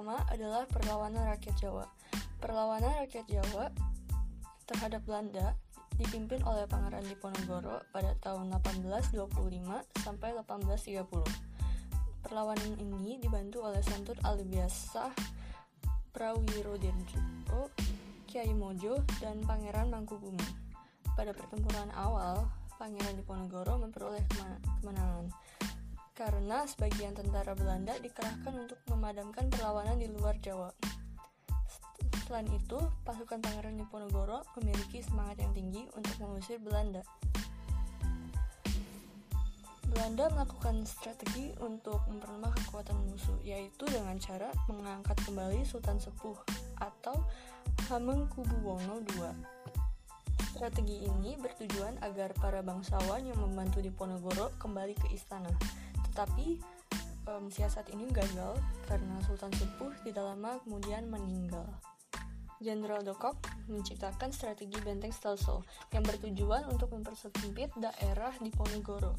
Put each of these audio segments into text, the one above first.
pertama adalah perlawanan rakyat Jawa. Perlawanan rakyat Jawa terhadap Belanda dipimpin oleh Pangeran Diponegoro pada tahun 1825 sampai 1830. Perlawanan ini dibantu oleh Santun Alibiasa, Prawirodirjo, Kiai Mojo, dan Pangeran Mangkubumi. Pada pertempuran awal, Pangeran Diponegoro memperoleh kemenangan karena sebagian tentara Belanda dikerahkan untuk memadamkan perlawanan di luar Jawa. Selain itu, pasukan Pangeran Diponegoro memiliki semangat yang tinggi untuk mengusir Belanda. Belanda melakukan strategi untuk memperlemah kekuatan musuh, yaitu dengan cara mengangkat kembali Sultan Sepuh atau Hamengkubuwono II. Strategi ini bertujuan agar para bangsawan yang membantu Diponegoro kembali ke istana. Tetapi um, siasat ini gagal karena Sultan Sepuh tidak lama kemudian meninggal. Jenderal de Kock menciptakan strategi benteng Stelsel yang bertujuan untuk mempersempit daerah Diponegoro.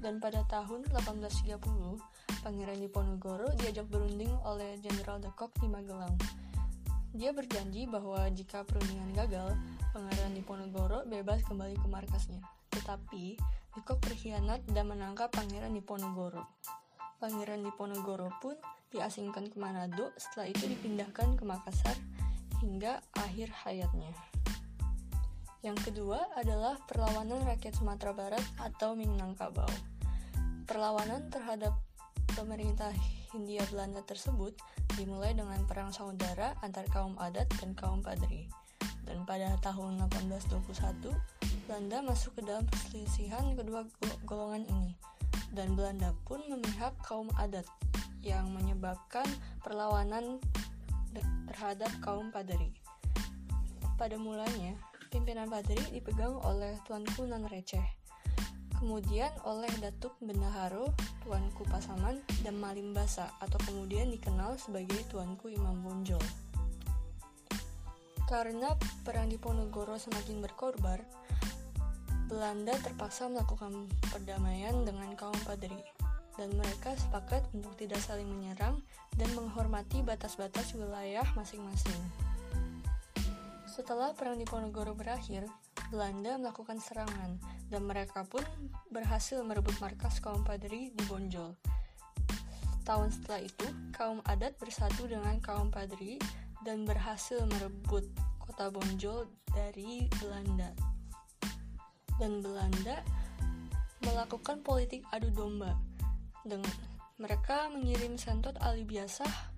Dan pada tahun 1830, Pangeran Diponegoro diajak berunding oleh Jenderal de Kock di Magelang. Dia berjanji bahwa jika perundingan gagal, Pangeran Diponegoro bebas kembali ke markasnya. Tetapi, de Kock berkhianat dan menangkap Pangeran Diponegoro. Pangeran Diponegoro pun diasingkan ke Manado, setelah itu dipindahkan ke Makassar hingga akhir hayatnya. Yang kedua adalah perlawanan rakyat Sumatera Barat atau Minangkabau. Perlawanan terhadap pemerintah Hindia Belanda tersebut dimulai dengan perang saudara antar kaum adat dan kaum padri. Dan pada tahun 1821, Belanda masuk ke dalam perselisihan kedua golongan ini. Dan Belanda pun memihak kaum adat yang menyebabkan perlawanan terhadap kaum Padri. Pada mulanya, pimpinan Padri dipegang oleh Tuanku Nan Receh, kemudian oleh Datuk Bendaharo, Tuanku Pasaman, dan Malimbasa atau kemudian dikenal sebagai Tuanku Imam Bonjol. Karena perang di Ponegoro semakin berkorban, Belanda terpaksa melakukan perdamaian dengan kaum Padri dan mereka sepakat untuk tidak saling menyerang dan menghormati batas-batas wilayah masing-masing. Setelah Perang Diponegoro berakhir, Belanda melakukan serangan dan mereka pun berhasil merebut markas kaum Padri di Bonjol. Tahun setelah itu, kaum adat bersatu dengan kaum Padri dan berhasil merebut kota Bonjol dari Belanda. Dan Belanda melakukan politik adu domba dengan mereka mengirim Sentot Ali Biasah,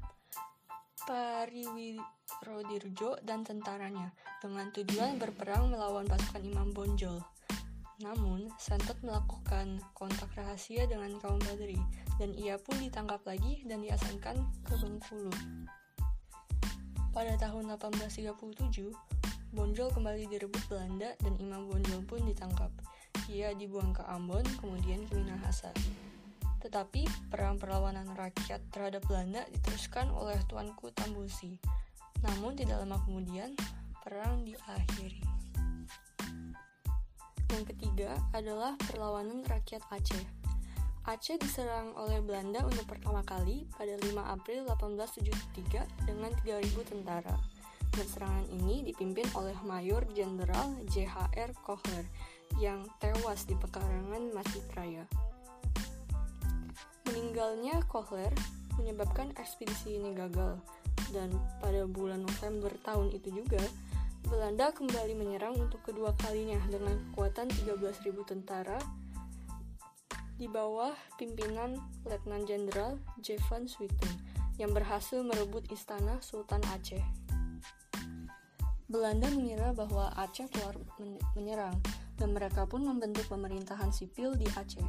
Pariwirodirjo, dan tentaranya dengan tujuan berperang melawan pasukan Imam Bonjol. Namun, Sentot melakukan kontak rahasia dengan kaum Badri, dan ia pun ditangkap lagi dan diasingkan ke Bengkulu. Pada tahun 1837, Bonjol kembali direbut Belanda dan Imam Bonjol pun ditangkap. Ia dibuang ke Ambon, kemudian ke Minahasa. Tetapi perang perlawanan rakyat terhadap Belanda diteruskan oleh Tuanku Tambusi. Namun tidak lama kemudian perang diakhiri. Yang ketiga adalah perlawanan rakyat Aceh. Aceh diserang oleh Belanda untuk pertama kali pada 5 April 1873 dengan 3.000 tentara. Dan serangan ini dipimpin oleh Mayor Jenderal J.H.R. Kohler yang tewas di pekarangan Masjid Raya. Meninggalnya Kohler menyebabkan ekspedisi ini gagal, dan pada bulan November tahun itu juga, Belanda kembali menyerang untuk kedua kalinya dengan kekuatan 13.000 tentara di bawah pimpinan Letnan Jenderal Jevan Swieten yang berhasil merebut istana Sultan Aceh. Belanda mengira bahwa Aceh keluar menyerang dan mereka pun membentuk pemerintahan sipil di Aceh.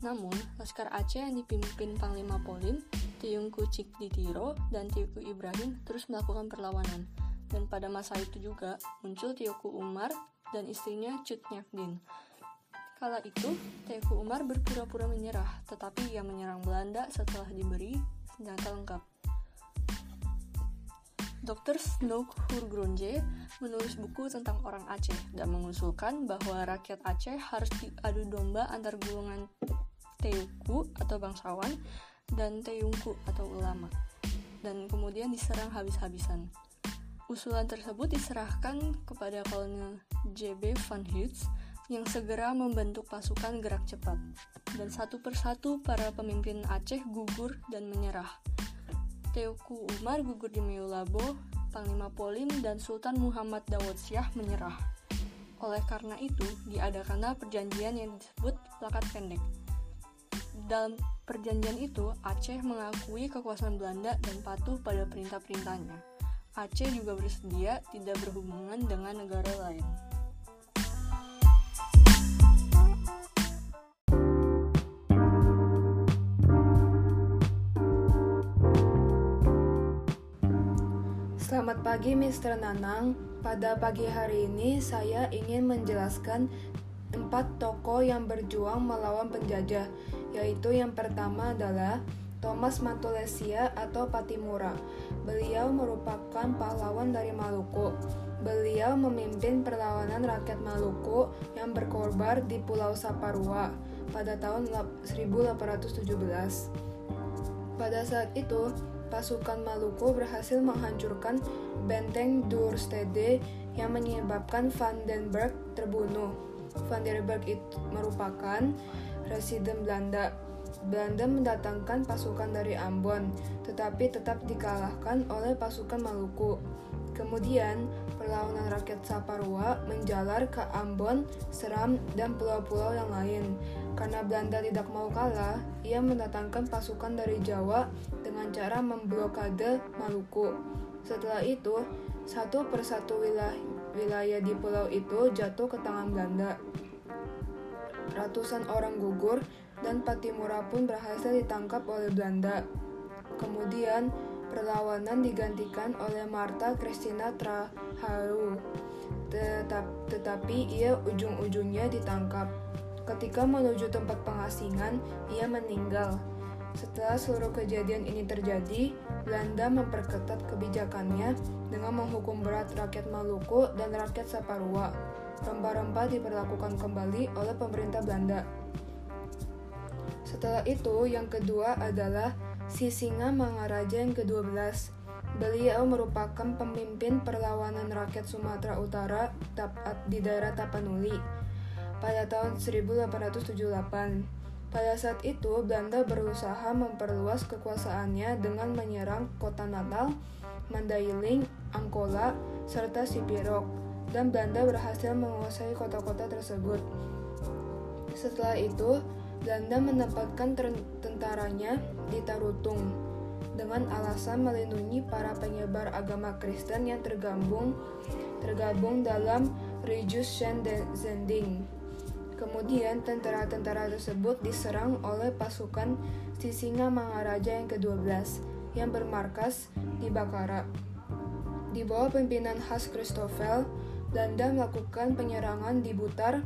Namun, Laskar Aceh yang dipimpin Panglima Polim, Tiungku Cikditiro, dan Tiuku Ibrahim terus melakukan perlawanan. Dan pada masa itu juga muncul Tiuku Umar dan istrinya Cut Nyakdin. Kala itu, Tiuku Umar berpura-pura menyerah, tetapi ia menyerang Belanda setelah diberi senjata lengkap. Dr. Snook Hurgronje menulis buku tentang orang Aceh dan mengusulkan bahwa rakyat Aceh harus diadu domba antar golongan Teuku atau bangsawan dan Teungku atau ulama. dan kemudian diserang habis-habisan. Usulan tersebut diserahkan kepada kolonel JB Van Hoots yang segera membentuk pasukan gerak cepat. Dan satu persatu para pemimpin Aceh gugur dan menyerah. Teuku Umar gugur di Meulabo, Panglima Polim dan Sultan Muhammad Dawud Syah menyerah. Oleh karena itu, diadakanlah perjanjian yang disebut plakat pendek. Dalam perjanjian itu, Aceh mengakui kekuasaan Belanda dan patuh pada perintah-perintahnya. Aceh juga bersedia tidak berhubungan dengan negara lain. Selamat pagi Mr. Nanang. Pada pagi hari ini saya ingin menjelaskan empat tokoh yang berjuang melawan penjajah, yaitu yang pertama adalah Thomas Mantulesia atau Patimura. Beliau merupakan pahlawan dari Maluku. Beliau memimpin perlawanan rakyat Maluku yang berkorban di Pulau Saparua pada tahun 1817. Pada saat itu, pasukan Maluku berhasil menghancurkan benteng Durstede yang menyebabkan Vandenberg terbunuh. Vandenberg itu merupakan residen Belanda. Belanda mendatangkan pasukan dari Ambon, tetapi tetap dikalahkan oleh pasukan Maluku. Kemudian, perlawanan rakyat Saparua menjalar ke Ambon, Seram, dan pulau-pulau yang lain. Karena Belanda tidak mau kalah, ia mendatangkan pasukan dari Jawa dengan cara memblokade Maluku. Setelah itu, satu persatu wilayah, wilayah di pulau itu jatuh ke tangan Belanda. Ratusan orang gugur dan Patimura pun berhasil ditangkap oleh Belanda. Kemudian, perlawanan digantikan oleh Marta Christina Traharu. Tetap, tetapi ia ujung-ujungnya ditangkap. Ketika menuju tempat pengasingan, ia meninggal. Setelah seluruh kejadian ini terjadi, Belanda memperketat kebijakannya dengan menghukum berat rakyat Maluku dan rakyat Saparua. Rempah-rempah diperlakukan kembali oleh pemerintah Belanda. Setelah itu, yang kedua adalah Sisinga Mangaraja yang ke-12. Beliau merupakan pemimpin perlawanan rakyat Sumatera Utara di daerah Tapanuli pada tahun 1878. Pada saat itu, Belanda berusaha memperluas kekuasaannya dengan menyerang kota Natal, Mandailing, Angkola, serta Sipirok, dan Belanda berhasil menguasai kota-kota tersebut. Setelah itu, Belanda menempatkan tentaranya di Tarutung dengan alasan melindungi para penyebar agama Kristen yang tergabung tergabung dalam Regius Zending. Kemudian tentara-tentara tersebut diserang oleh pasukan Sisinga Mangaraja yang ke-12 yang bermarkas di Bakara. Di bawah pimpinan khas Christoffel, Belanda melakukan penyerangan di Butar,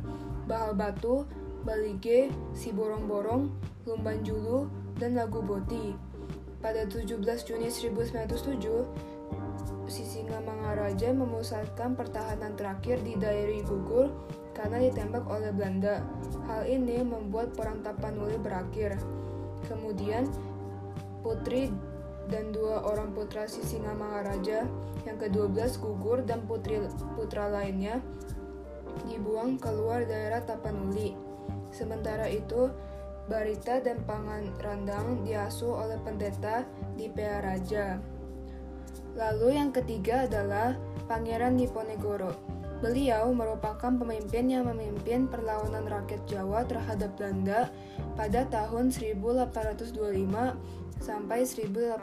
Bahal Batu, Balige, Si Borong-Borong, Lumban Julu, dan Lagu Boti. Pada 17 Juni 1907, Sisinga Mangaraja memusatkan pertahanan terakhir di daerah Gugur karena ditembak oleh Belanda. Hal ini membuat perang Tapanuli berakhir. Kemudian, putri dan dua orang putra Sisinga Mangaraja yang ke-12 gugur dan putri putra lainnya dibuang keluar daerah Tapanuli. Sementara itu, Barita dan Pangan Randang diasuh oleh pendeta di Raja. Lalu yang ketiga adalah Pangeran Diponegoro. Beliau merupakan pemimpin yang memimpin perlawanan rakyat Jawa terhadap Belanda pada tahun 1825 sampai 1830.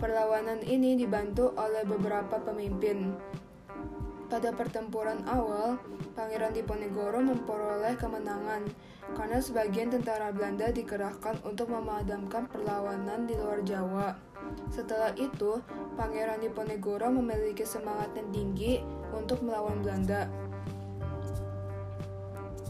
Perlawanan ini dibantu oleh beberapa pemimpin. Pada pertempuran awal, Pangeran Diponegoro memperoleh kemenangan karena sebagian tentara Belanda dikerahkan untuk memadamkan perlawanan di luar Jawa. Setelah itu, Pangeran Diponegoro memiliki semangat yang tinggi untuk melawan Belanda.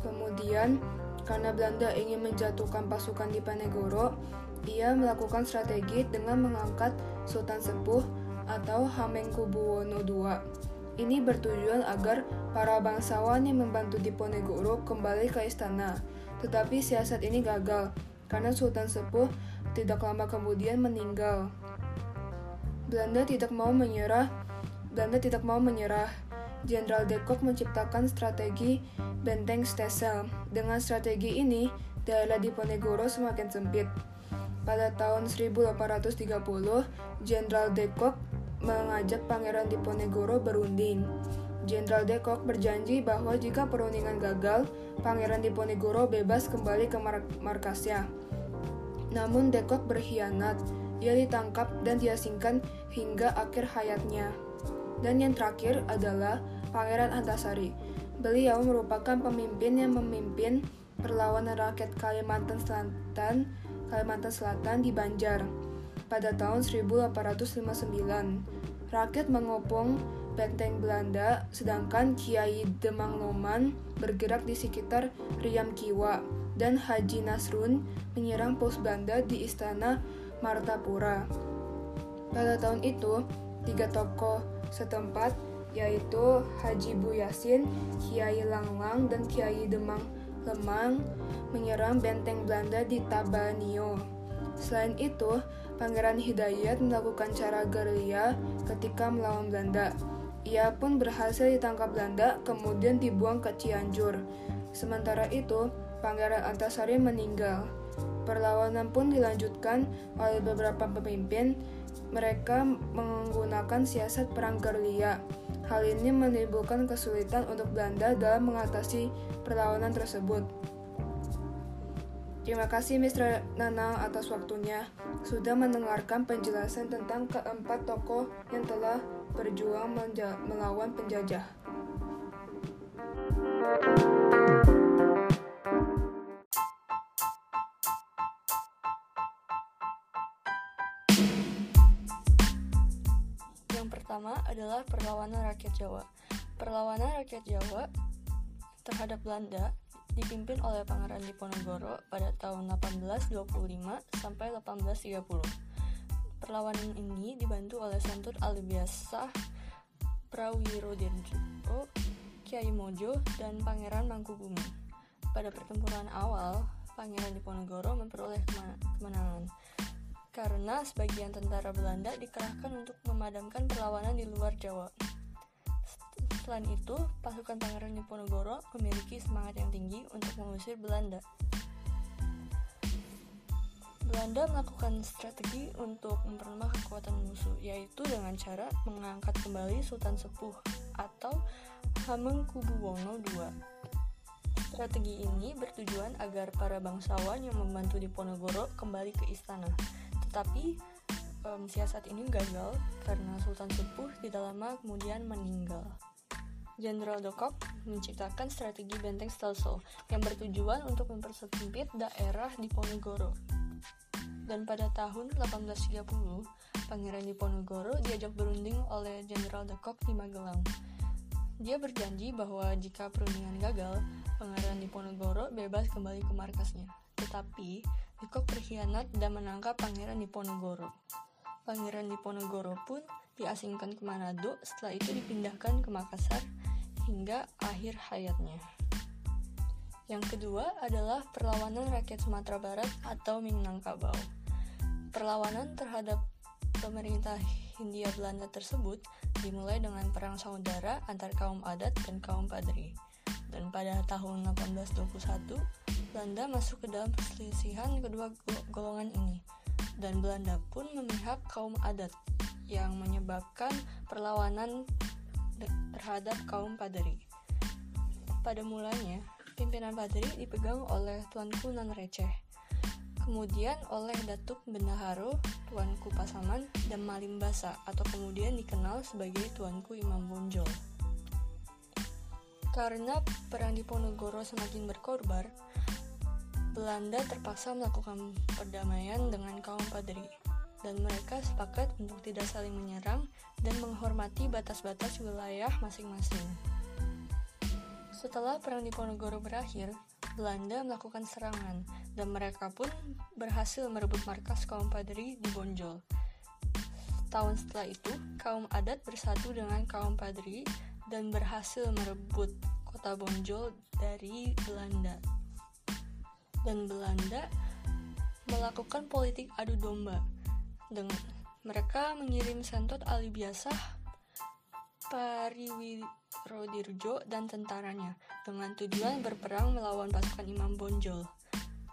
Kemudian, karena Belanda ingin menjatuhkan pasukan Diponegoro, ia melakukan strategi dengan mengangkat Sultan Sepuh atau Hamengkubuwono II ini bertujuan agar para bangsawan yang membantu Diponegoro kembali ke istana. Tetapi siasat ini gagal karena Sultan Sepuh tidak lama kemudian meninggal. Belanda tidak mau menyerah. Belanda tidak mau menyerah. Jenderal de Kock menciptakan strategi benteng Stesel. Dengan strategi ini, daerah Diponegoro semakin sempit. Pada tahun 1830, Jenderal de Kock mengajak Pangeran Diponegoro berunding. Jenderal de Kock berjanji bahwa jika perundingan gagal, Pangeran Diponegoro bebas kembali ke mar markasnya. Namun de Kock berkhianat ia ditangkap dan diasingkan hingga akhir hayatnya. Dan yang terakhir adalah Pangeran Antasari. Beliau merupakan pemimpin yang memimpin perlawanan rakyat Kalimantan Selatan, Kalimantan Selatan di Banjar pada tahun 1859. Rakyat mengopong benteng Belanda, sedangkan Kiai Demang Noman bergerak di sekitar Riam Kiwa dan Haji Nasrun menyerang pos Belanda di Istana Martapura. Pada tahun itu, tiga tokoh setempat yaitu Haji Bu Yasin, Kiai Langlang, dan Kiai Demang Lemang menyerang benteng Belanda di Tabanio. Selain itu, Pangeran Hidayat melakukan cara gerilya ketika melawan Belanda. Ia pun berhasil ditangkap Belanda, kemudian dibuang ke Cianjur. Sementara itu, Pangeran Antasari meninggal. Perlawanan pun dilanjutkan oleh beberapa pemimpin. Mereka menggunakan siasat perang gerilya. Hal ini menimbulkan kesulitan untuk Belanda dalam mengatasi perlawanan tersebut. Terima kasih Mr. Nanang atas waktunya sudah mendengarkan penjelasan tentang keempat tokoh yang telah berjuang melawan penjajah. pertama adalah perlawanan rakyat Jawa. Perlawanan rakyat Jawa terhadap Belanda dipimpin oleh Pangeran Diponegoro pada tahun 1825 sampai 1830. Perlawanan ini dibantu oleh Santun Alibiasah, Prawirodirjo, Kiai Mojo, dan Pangeran Mangkubumi. Pada pertempuran awal, Pangeran Diponegoro memperoleh kemenangan karena sebagian tentara Belanda dikerahkan untuk memadamkan perlawanan di luar Jawa. Selain itu, pasukan Pangeran Diponegoro memiliki semangat yang tinggi untuk mengusir Belanda. Belanda melakukan strategi untuk memperlemah kekuatan musuh, yaitu dengan cara mengangkat kembali Sultan Sepuh atau Hamengkubuwono II. Strategi ini bertujuan agar para bangsawan yang membantu Diponegoro kembali ke istana tapi um, siasat ini gagal karena Sultan Sepuh tidak lama kemudian meninggal. Jenderal Dokok menciptakan strategi benteng Stelsel yang bertujuan untuk mempersempit daerah Diponegoro. Dan pada tahun 1830, Pangeran Diponegoro diajak berunding oleh Jenderal Dokok di Magelang. Dia berjanji bahwa jika perundingan gagal, Pangeran Diponegoro bebas kembali ke markasnya. Tetapi, Dekok berkhianat dan menangkap Pangeran Diponegoro. Pangeran Diponegoro pun diasingkan ke Manado, setelah itu dipindahkan ke Makassar hingga akhir hayatnya. Yang kedua adalah perlawanan rakyat Sumatera Barat atau Minangkabau. Perlawanan terhadap pemerintah Hindia Belanda tersebut dimulai dengan perang saudara antar kaum adat dan kaum padri. Dan pada tahun 1821, Belanda masuk ke dalam perselisihan kedua golongan ini, dan Belanda pun memihak kaum adat yang menyebabkan perlawanan terhadap kaum Padri. Pada mulanya, pimpinan Padri dipegang oleh Tuanku Nan Receh, kemudian oleh Datuk Bendaharo, Tuanku Pasaman, dan Malimbasa atau kemudian dikenal sebagai Tuanku Imam Bonjol. Karena perang di Ponorogo semakin berkorban, Belanda terpaksa melakukan perdamaian dengan kaum Padri, dan mereka sepakat untuk tidak saling menyerang dan menghormati batas-batas wilayah masing-masing. Setelah Perang Diponegoro berakhir, Belanda melakukan serangan, dan mereka pun berhasil merebut markas kaum Padri di Bonjol. Tahun setelah itu, kaum adat bersatu dengan kaum Padri dan berhasil merebut kota Bonjol dari Belanda dan Belanda melakukan politik adu domba dengan Mereka mengirim Sentot Ali Biasah, Pariwirodirjo, dan tentaranya dengan tujuan berperang melawan pasukan Imam Bonjol.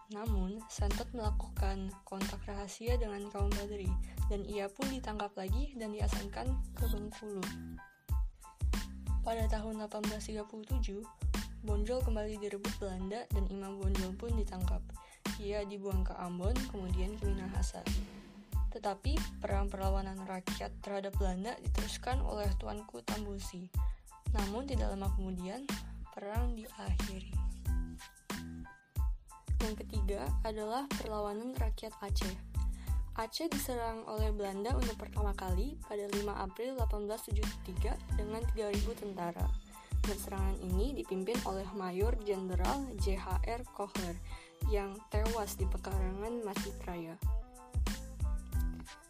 Namun, Sentot melakukan kontak rahasia dengan kaum Badri, dan ia pun ditangkap lagi dan diasingkan ke Bengkulu. Pada tahun 1837, Bonjol kembali direbut Belanda dan Imam Bonjol pun ditangkap. Ia dibuang ke Ambon, kemudian ke Minahasa. Tetapi perang perlawanan rakyat terhadap Belanda diteruskan oleh Tuanku Tambusi. Namun tidak lama kemudian perang diakhiri. Yang ketiga adalah perlawanan rakyat Aceh. Aceh diserang oleh Belanda untuk pertama kali pada 5 April 1873 dengan 3.000 tentara. Dan serangan ini dipimpin oleh Mayor Jenderal J.H.R. Kohler yang tewas di pekarangan Masjid Raya.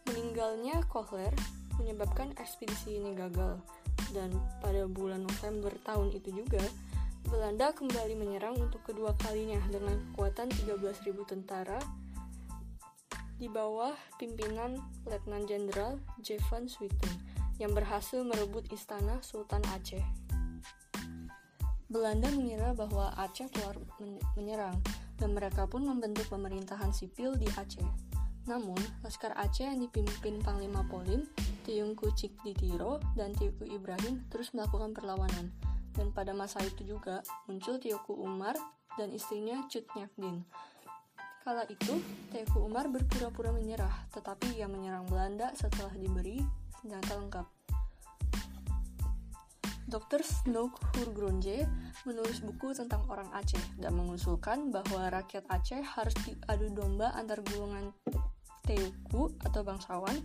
Meninggalnya Kohler menyebabkan ekspedisi ini gagal, dan pada bulan November tahun itu juga, Belanda kembali menyerang untuk kedua kalinya dengan kekuatan 13.000 tentara di bawah pimpinan Letnan Jenderal J. van Swieten yang berhasil merebut istana Sultan Aceh. Belanda mengira bahwa Aceh telah menyerang dan mereka pun membentuk pemerintahan sipil di Aceh. Namun, Laskar Aceh yang dipimpin Panglima Polim, Tiungku Cikditiro, dan Tiuku Ibrahim terus melakukan perlawanan. Dan pada masa itu juga muncul Tiuku Umar dan istrinya Cut Nyakdin. Kala itu, Tiuku Umar berpura-pura menyerah, tetapi ia menyerang Belanda setelah diberi senjata lengkap. Dr. Snook Hurgronje menulis buku tentang orang Aceh dan mengusulkan bahwa rakyat Aceh harus diadu domba antar golongan Teuku atau bangsawan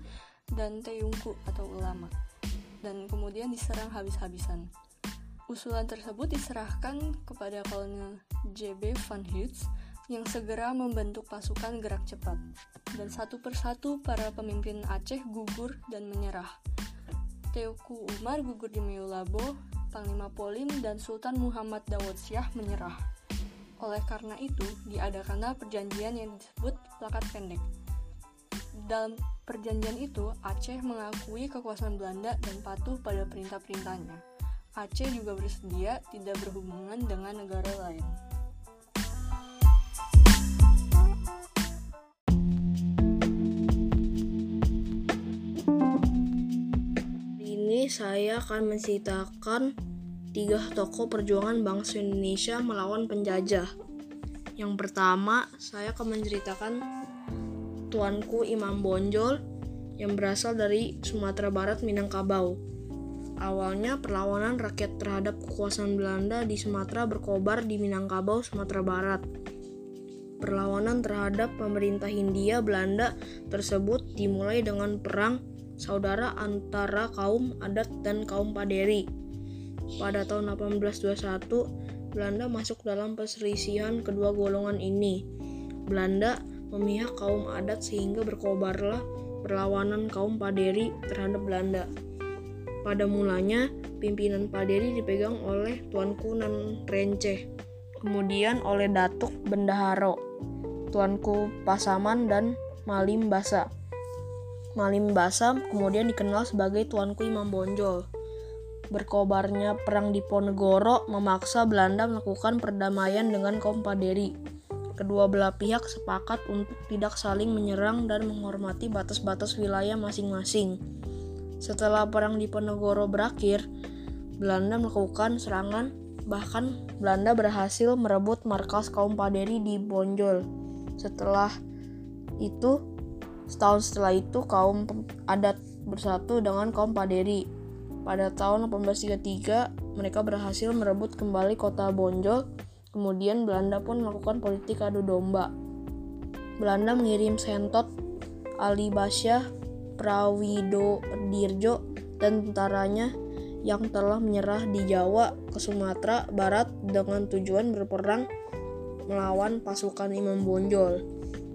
dan Teungku atau ulama dan kemudian diserang habis-habisan. Usulan tersebut diserahkan kepada kolonel JB Van Hutz yang segera membentuk pasukan gerak cepat. Dan satu persatu para pemimpin Aceh gugur dan menyerah. Teuku Umar gugur di Meulabo, Panglima Polim dan Sultan Muhammad Dawud Syah menyerah. Oleh karena itu, diadakanlah perjanjian yang disebut plakat pendek dalam perjanjian itu, Aceh mengakui kekuasaan Belanda dan patuh pada perintah-perintahnya. Aceh juga bersedia tidak berhubungan dengan negara lain. Ini saya akan menceritakan tiga tokoh perjuangan bangsa Indonesia melawan penjajah. Yang pertama, saya akan menceritakan Tuanku Imam Bonjol yang berasal dari Sumatera Barat Minangkabau. Awalnya perlawanan rakyat terhadap kekuasaan Belanda di Sumatera berkobar di Minangkabau, Sumatera Barat. Perlawanan terhadap pemerintah Hindia Belanda tersebut dimulai dengan perang saudara antara kaum adat dan kaum Paderi. Pada tahun 1821, Belanda masuk dalam perselisihan kedua golongan ini. Belanda memihak kaum adat sehingga berkobarlah perlawanan kaum Paderi terhadap Belanda. Pada mulanya, pimpinan Paderi dipegang oleh Tuanku Nan Renceh, kemudian oleh Datuk Bendaharo, Tuanku Pasaman dan Malim Basa. Malim Basa kemudian dikenal sebagai Tuanku Imam Bonjol. Berkobarnya perang di Ponegoro memaksa Belanda melakukan perdamaian dengan kaum Paderi Kedua belah pihak sepakat untuk tidak saling menyerang dan menghormati batas-batas wilayah masing-masing. Setelah perang di Penegoro berakhir, Belanda melakukan serangan, bahkan Belanda berhasil merebut markas kaum Paderi di Bonjol. Setelah itu, setahun setelah itu kaum adat bersatu dengan kaum Paderi. Pada tahun 1833, mereka berhasil merebut kembali kota Bonjol Kemudian Belanda pun melakukan politik adu domba. Belanda mengirim Sentot, Ali Basyah, Prawido Dirjo, dan tentaranya yang telah menyerah di Jawa ke Sumatera Barat dengan tujuan berperang melawan pasukan Imam Bonjol.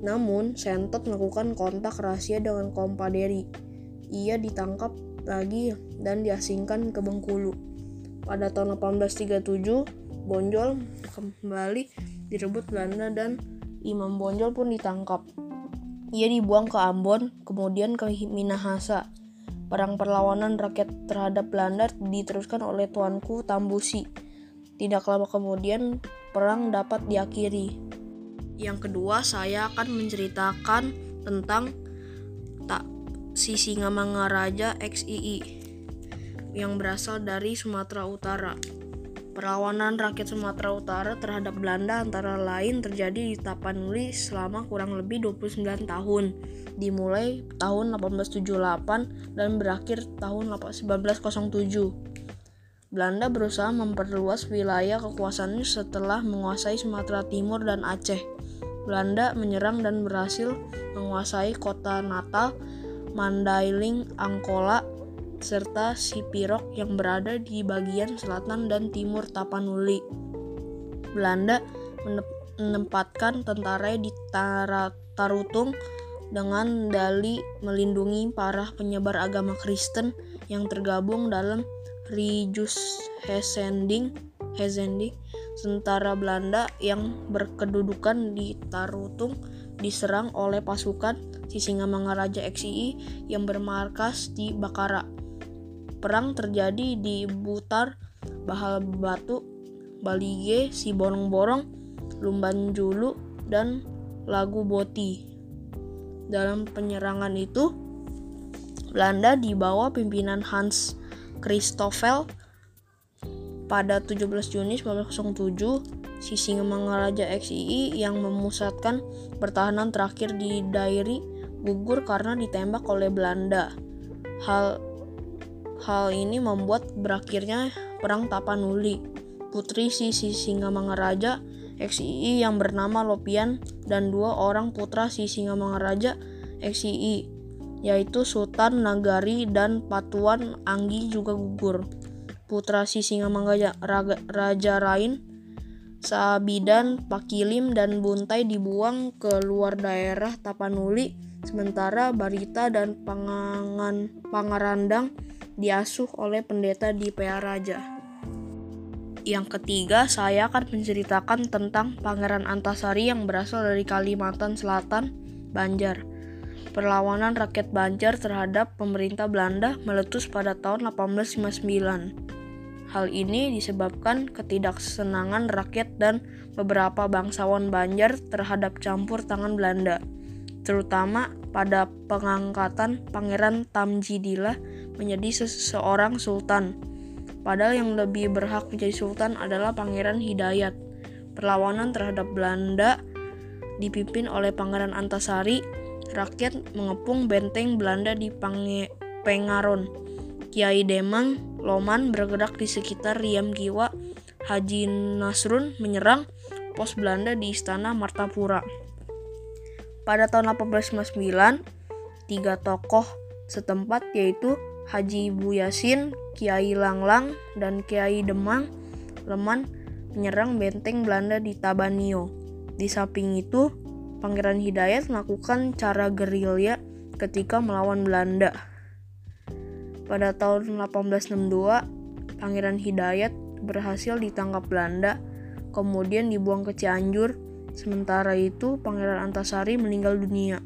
Namun, Sentot melakukan kontak rahasia dengan kaum Paderi. Ia ditangkap lagi dan diasingkan ke Bengkulu. Pada tahun 1837, Bonjol kembali direbut Belanda dan Imam Bonjol pun ditangkap. ia dibuang ke Ambon, kemudian ke Minahasa. Perang perlawanan rakyat terhadap Belanda diteruskan oleh Tuanku Tambusi. Tidak lama kemudian, perang dapat diakhiri. Yang kedua, saya akan menceritakan tentang tak Sisingamangaraja XII yang berasal dari Sumatera Utara. Perlawanan rakyat Sumatera Utara terhadap Belanda antara lain terjadi di Tapanuli selama kurang lebih 29 tahun, dimulai tahun 1878 dan berakhir tahun 1907. Belanda berusaha memperluas wilayah kekuasaannya setelah menguasai Sumatera Timur dan Aceh. Belanda menyerang dan berhasil menguasai kota Natal, Mandailing, Angkola, serta Sipirok yang berada di bagian selatan dan timur Tapanuli. Belanda menempatkan tentara di Tarutung dengan dali melindungi para penyebar agama Kristen yang tergabung dalam Rijus Hesending, Hesending Tentara Belanda yang berkedudukan di Tarutung diserang oleh pasukan Sisingamangaraja XII yang bermarkas di Bakara. Perang terjadi di Butar, Bahal Batu, Balige, Siborong-Borong, Lumban Julu, dan Lagu Boti. Dalam penyerangan itu, Belanda di bawah pimpinan Hans Christoffel pada 17 Juni 1907 Sisingamangaraja XII yang memusatkan pertahanan terakhir di Dairi gugur karena ditembak oleh Belanda. Hal Hal ini membuat berakhirnya Perang Tapanuli. Putri si Singamangaraja XII yang bernama Lopian dan dua orang putra si Singamangaraja XII yaitu Sultan Nagari dan Patuan Anggi juga gugur. Putra si Singamangaraja Raja Rain, Sabidan, Pakilim, dan Buntai dibuang ke luar daerah Tapanuli, sementara Barita dan Pangangan Pangarandang diasuh oleh pendeta di PA Raja. Yang ketiga, saya akan menceritakan tentang Pangeran Antasari yang berasal dari Kalimantan Selatan, Banjar. Perlawanan rakyat Banjar terhadap pemerintah Belanda meletus pada tahun 1859. Hal ini disebabkan ketidaksenangan rakyat dan beberapa bangsawan Banjar terhadap campur tangan Belanda, terutama pada pengangkatan Pangeran Tamjidillah menjadi seseorang sultan. Padahal yang lebih berhak menjadi sultan adalah Pangeran Hidayat. Perlawanan terhadap Belanda dipimpin oleh Pangeran Antasari. Rakyat mengepung benteng Belanda di Pange Pengaron. Kiai Demang Loman bergerak di sekitar Riam Kiwa. Haji Nasrun menyerang pos Belanda di Istana Martapura. Pada tahun 1859, tiga tokoh setempat yaitu Haji Ibu Yasin, Kiai Langlang, dan Kiai Demang Leman menyerang benteng Belanda di Tabanio. Di samping itu, Pangeran Hidayat melakukan cara gerilya ketika melawan Belanda. Pada tahun 1862, Pangeran Hidayat berhasil ditangkap Belanda, kemudian dibuang ke Cianjur. Sementara itu, Pangeran Antasari meninggal dunia.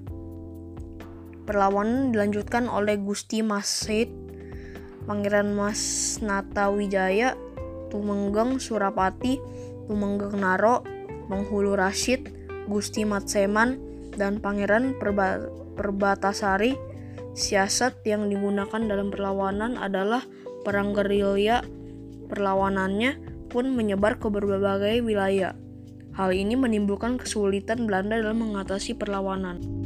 Perlawanan dilanjutkan oleh Gusti Masid, Pangeran Mas Nata Wijaya, Tumenggeng Surapati, Tumenggeng Naro, Penghulu Rashid, Gusti Matseman, dan Pangeran Perba Perbatasari. Siasat yang digunakan dalam perlawanan adalah perang gerilya. Perlawanannya pun menyebar ke berbagai wilayah. Hal ini menimbulkan kesulitan Belanda dalam mengatasi perlawanan.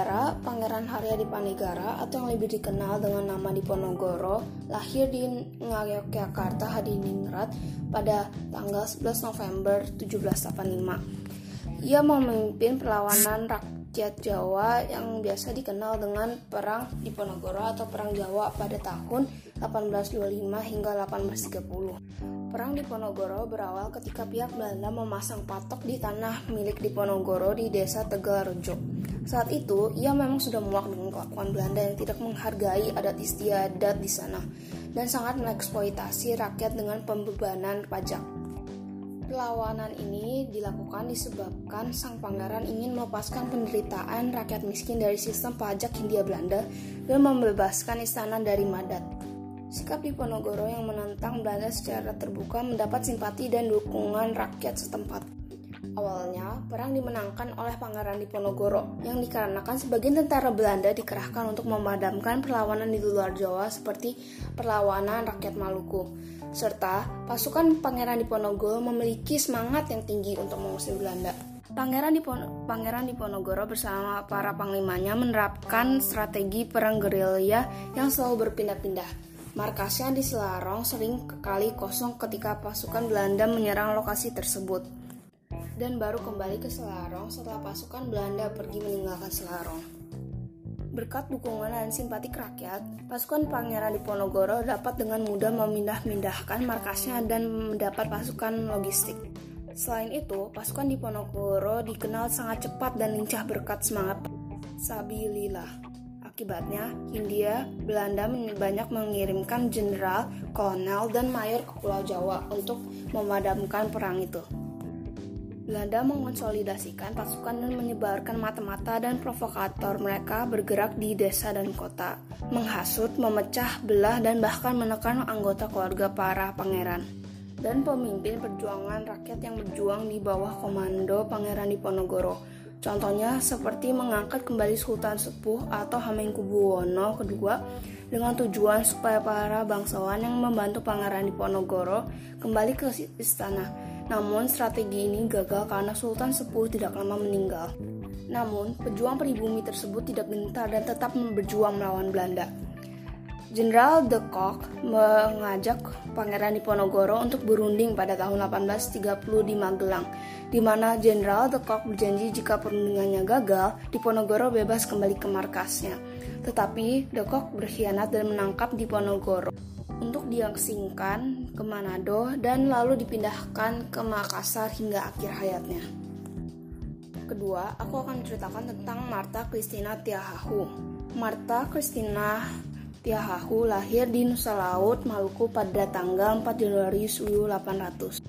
Bendara Pangeran Harya Dipanegara atau yang lebih dikenal dengan nama Diponegoro lahir di Ngayogyakarta, Hadiningrat pada tanggal 11 November 1785. Ia memimpin perlawanan rakyat Jawa yang biasa dikenal dengan Perang Diponegoro atau Perang Jawa pada tahun 1825 hingga 1830. Perang Diponegoro berawal ketika pihak Belanda memasang patok di tanah milik Diponegoro di desa Tegalrejo. Saat itu, ia memang sudah muak dengan kelakuan Belanda yang tidak menghargai adat istiadat di sana dan sangat mengeksploitasi rakyat dengan pembebanan pajak. Perlawanan ini dilakukan disebabkan sang pangeran ingin melepaskan penderitaan rakyat miskin dari sistem pajak Hindia Belanda dan membebaskan istana dari Madat. Sikap Diponegoro yang menentang Belanda secara terbuka mendapat simpati dan dukungan rakyat setempat. Awalnya, perang dimenangkan oleh Pangeran Diponegoro yang dikarenakan sebagian tentara Belanda dikerahkan untuk memadamkan perlawanan di luar Jawa seperti perlawanan rakyat Maluku. Serta pasukan Pangeran Diponegoro memiliki semangat yang tinggi untuk mengusir Belanda. Pangeran Dipono, Pangeran Diponegoro bersama para panglimanya menerapkan strategi perang gerilya yang selalu berpindah-pindah Markasnya di Selarong sering kali kosong ketika pasukan Belanda menyerang lokasi tersebut. Dan baru kembali ke Selarong setelah pasukan Belanda pergi meninggalkan Selarong. Berkat dukungan dan simpatik rakyat, pasukan Pangeran Diponegoro dapat dengan mudah memindah-mindahkan markasnya dan mendapat pasukan logistik. Selain itu, pasukan Diponegoro dikenal sangat cepat dan lincah berkat semangat Sabilillah. Akibatnya, Hindia Belanda banyak mengirimkan jenderal, kolonel, dan mayor ke Pulau Jawa untuk memadamkan perang itu. Belanda mengonsolidasikan pasukan dan menyebarkan mata-mata dan provokator mereka bergerak di desa dan kota, menghasut, memecah belah, dan bahkan menekan anggota keluarga para pangeran dan pemimpin perjuangan rakyat yang berjuang di bawah komando Pangeran Diponegoro Contohnya seperti mengangkat kembali Sultan Sepuh atau Hamengkubuwono kedua dengan tujuan supaya para bangsawan yang membantu Pangeran Diponegoro kembali ke istana. Namun strategi ini gagal karena Sultan Sepuh tidak lama meninggal. Namun, pejuang pribumi tersebut tidak gentar dan tetap berjuang melawan Belanda. Jenderal de Kock mengajak Pangeran Diponegoro untuk berunding pada tahun 1830 di Magelang, di mana Jenderal de Kock berjanji jika perundingannya gagal, Diponegoro bebas kembali ke markasnya. Tetapi de Kock berkhianat dan menangkap Diponegoro untuk diangsingkan ke Manado dan lalu dipindahkan ke Makassar hingga akhir hayatnya. Kedua, aku akan menceritakan tentang Marta Christina Tiahahu. Marta Christina Tiahahu lahir di Nusa Laut, Maluku pada tanggal 4 Januari 1800.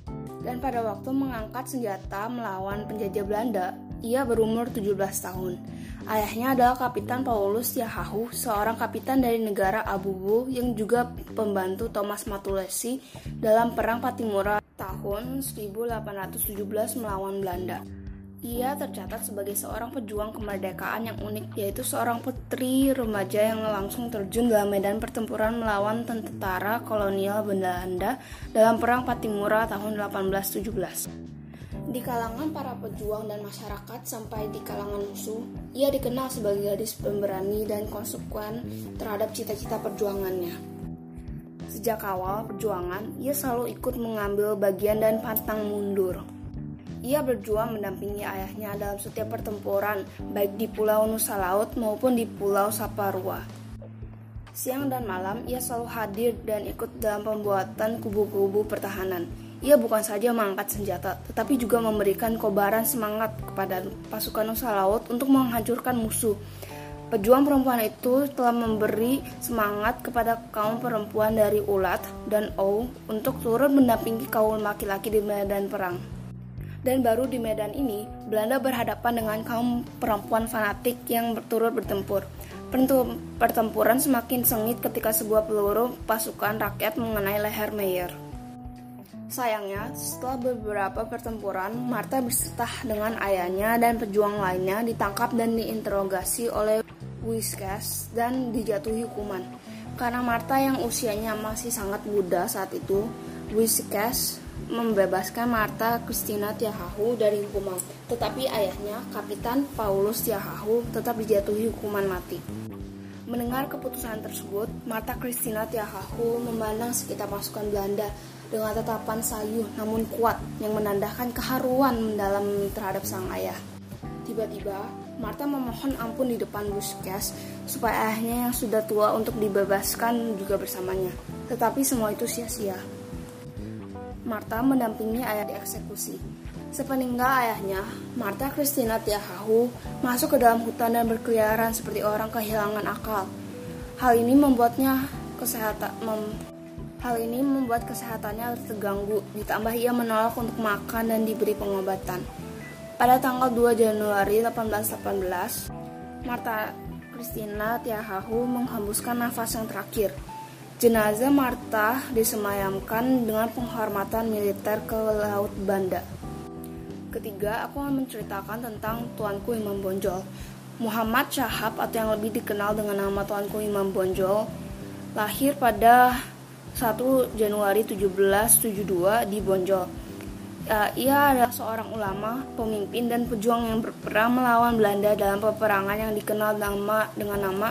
Dan pada waktu mengangkat senjata melawan penjajah Belanda, ia berumur 17 tahun. Ayahnya adalah Kapitan Paulus Tiahahu, seorang kapitan dari negara Abubu yang juga pembantu Thomas Matulesi dalam Perang Patimura tahun 1817 melawan Belanda. Ia tercatat sebagai seorang pejuang kemerdekaan yang unik, yaitu seorang putri remaja yang langsung terjun dalam medan pertempuran melawan tentara kolonial Belanda dalam Perang Patimura tahun 1817. Di kalangan para pejuang dan masyarakat sampai di kalangan musuh, ia dikenal sebagai gadis pemberani dan konsekuen terhadap cita-cita perjuangannya. Sejak awal perjuangan, ia selalu ikut mengambil bagian dan pantang mundur. Ia berjuang mendampingi ayahnya dalam setiap pertempuran, baik di Pulau Nusa Laut maupun di Pulau Saparua. Siang dan malam, ia selalu hadir dan ikut dalam pembuatan kubu-kubu pertahanan. Ia bukan saja mengangkat senjata, tetapi juga memberikan kobaran semangat kepada pasukan Nusa Laut untuk menghancurkan musuh. Pejuang perempuan itu telah memberi semangat kepada kaum perempuan dari Ulat dan Ou untuk turut mendampingi kaum laki-laki di medan perang dan baru di medan ini, Belanda berhadapan dengan kaum perempuan fanatik yang berturut bertempur. Pertempuran semakin sengit ketika sebuah peluru pasukan rakyat mengenai leher Meyer. Sayangnya, setelah beberapa pertempuran, Martha beserta dengan ayahnya dan pejuang lainnya ditangkap dan diinterogasi oleh Whiskas dan dijatuhi hukuman. Karena Martha yang usianya masih sangat muda saat itu, Whiskas membebaskan Marta Christina Tiahahu dari hukuman, tetapi ayahnya, Kapitan Paulus Tiahahu, tetap dijatuhi hukuman mati. Mendengar keputusan tersebut, Marta Christina Tiahahu memandang sekitar pasukan Belanda dengan tatapan sayu namun kuat yang menandakan keharuan mendalam terhadap sang ayah. Tiba-tiba, Marta memohon ampun di depan Busquets supaya ayahnya yang sudah tua untuk dibebaskan juga bersamanya. Tetapi semua itu sia-sia. Marta mendampingi ayah dieksekusi. Sepeninggal ayahnya, Marta Christina Tiahahu masuk ke dalam hutan dan berkeliaran seperti orang kehilangan akal. Hal ini membuatnya kesehatan mem, hal ini membuat kesehatannya terganggu, ditambah ia menolak untuk makan dan diberi pengobatan. Pada tanggal 2 Januari 1818, Marta Christina Tiahahu menghembuskan nafas yang terakhir. Jenazah Marta disemayamkan dengan penghormatan militer ke Laut Banda. Ketiga, aku akan menceritakan tentang Tuanku Imam Bonjol. Muhammad Syahab atau yang lebih dikenal dengan nama Tuanku Imam Bonjol lahir pada 1 Januari 1772 di Bonjol. Uh, ia adalah seorang ulama, pemimpin dan pejuang yang berperang melawan Belanda dalam peperangan yang dikenal dengan nama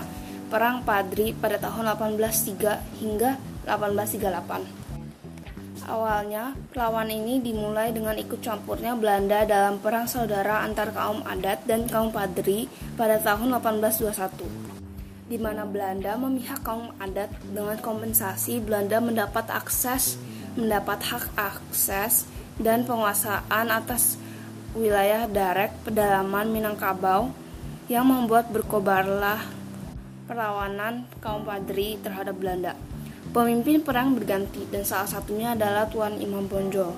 Perang Padri pada tahun 1803 hingga 1838. Awalnya, perlawanan ini dimulai dengan ikut campurnya Belanda dalam perang saudara antar kaum adat dan kaum padri pada tahun 1821 di mana Belanda memihak kaum adat dengan kompensasi Belanda mendapat akses mendapat hak akses dan penguasaan atas wilayah Darek pedalaman Minangkabau yang membuat berkobarlah perlawanan kaum Padri terhadap Belanda. Pemimpin perang berganti dan salah satunya adalah Tuan Imam Bonjol.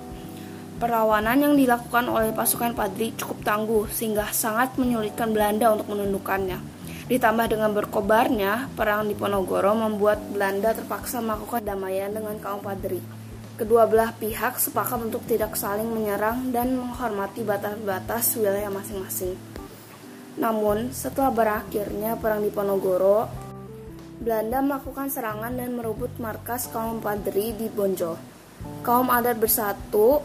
Perlawanan yang dilakukan oleh pasukan Padri cukup tangguh sehingga sangat menyulitkan Belanda untuk menundukkannya. Ditambah dengan berkobarnya, perang di Ponorogo membuat Belanda terpaksa melakukan damaian dengan kaum Padri. Kedua belah pihak sepakat untuk tidak saling menyerang dan menghormati batas-batas wilayah masing-masing. Namun, setelah berakhirnya perang di Ponorogo, Belanda melakukan serangan dan merebut markas kaum Padri di Bonjol. Kaum adat bersatu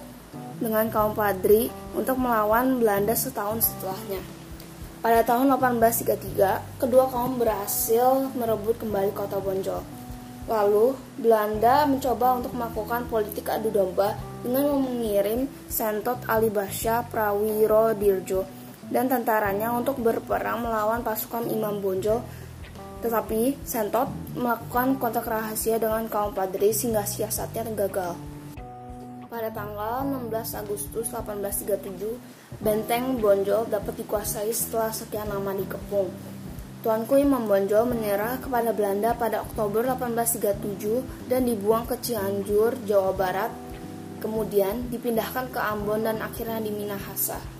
dengan kaum Padri untuk melawan Belanda setahun setelahnya. Pada tahun 1833, kedua kaum berhasil merebut kembali kota Bonjol. Lalu, Belanda mencoba untuk melakukan politik adu domba dengan mengirim Sentot Ali Basya Prawiro Dirjo dan tentaranya untuk berperang melawan pasukan Imam Bonjol tetapi, Sentot melakukan kontak rahasia dengan kaum Padri sehingga siasatnya gagal. Pada tanggal 16 Agustus 1837, benteng Bonjol dapat dikuasai setelah sekian lama dikepung. Tuanku Imam Bonjol menyerah kepada Belanda pada Oktober 1837 dan dibuang ke Cianjur, Jawa Barat, kemudian dipindahkan ke Ambon dan akhirnya di Minahasa.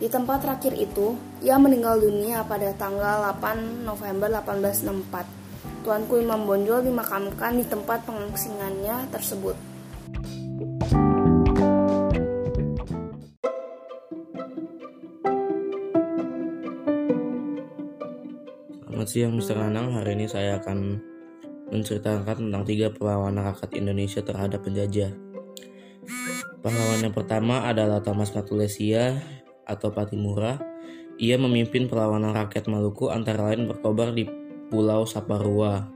Di tempat terakhir itu, ia meninggal dunia pada tanggal 8 November 1864. Tuanku Imam Bonjol dimakamkan di tempat pengungsingannya tersebut. Selamat siang Mr. Anang, hari ini saya akan menceritakan tentang tiga perlawanan rakyat Indonesia terhadap penjajah. Pahlawan yang pertama adalah Thomas Matulesia atau Patimura, ia memimpin perlawanan rakyat Maluku antara lain berkobar di Pulau Saparua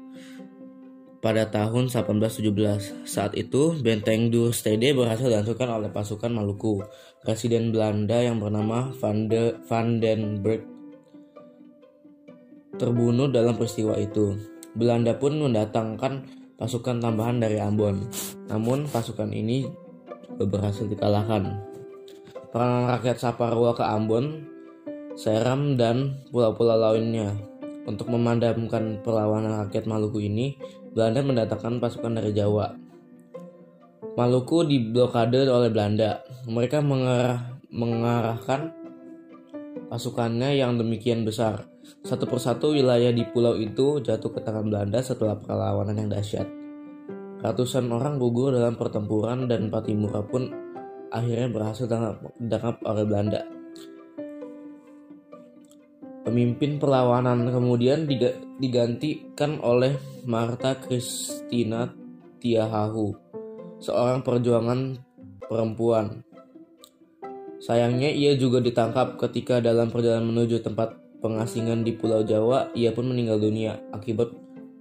pada tahun 1817. Saat itu, benteng Stede berhasil dihancurkan oleh pasukan Maluku. Presiden Belanda yang bernama Van, de, Van den Berg terbunuh dalam peristiwa itu. Belanda pun mendatangkan pasukan tambahan dari Ambon. Namun pasukan ini berhasil dikalahkan. Perang rakyat Saparua ke Ambon, Seram, dan pulau-pulau lainnya. Untuk memadamkan perlawanan rakyat Maluku ini, Belanda mendatangkan pasukan dari Jawa. Maluku diblokade oleh Belanda. Mereka mengarah, mengarahkan pasukannya yang demikian besar. Satu persatu wilayah di pulau itu jatuh ke tangan Belanda setelah perlawanan yang dahsyat. Ratusan orang gugur dalam pertempuran dan Patimura pun akhirnya berhasil ditangkap oleh Belanda. Pemimpin perlawanan kemudian digantikan oleh Marta Christina Tiahahu, seorang perjuangan perempuan. Sayangnya ia juga ditangkap ketika dalam perjalanan menuju tempat pengasingan di Pulau Jawa, ia pun meninggal dunia akibat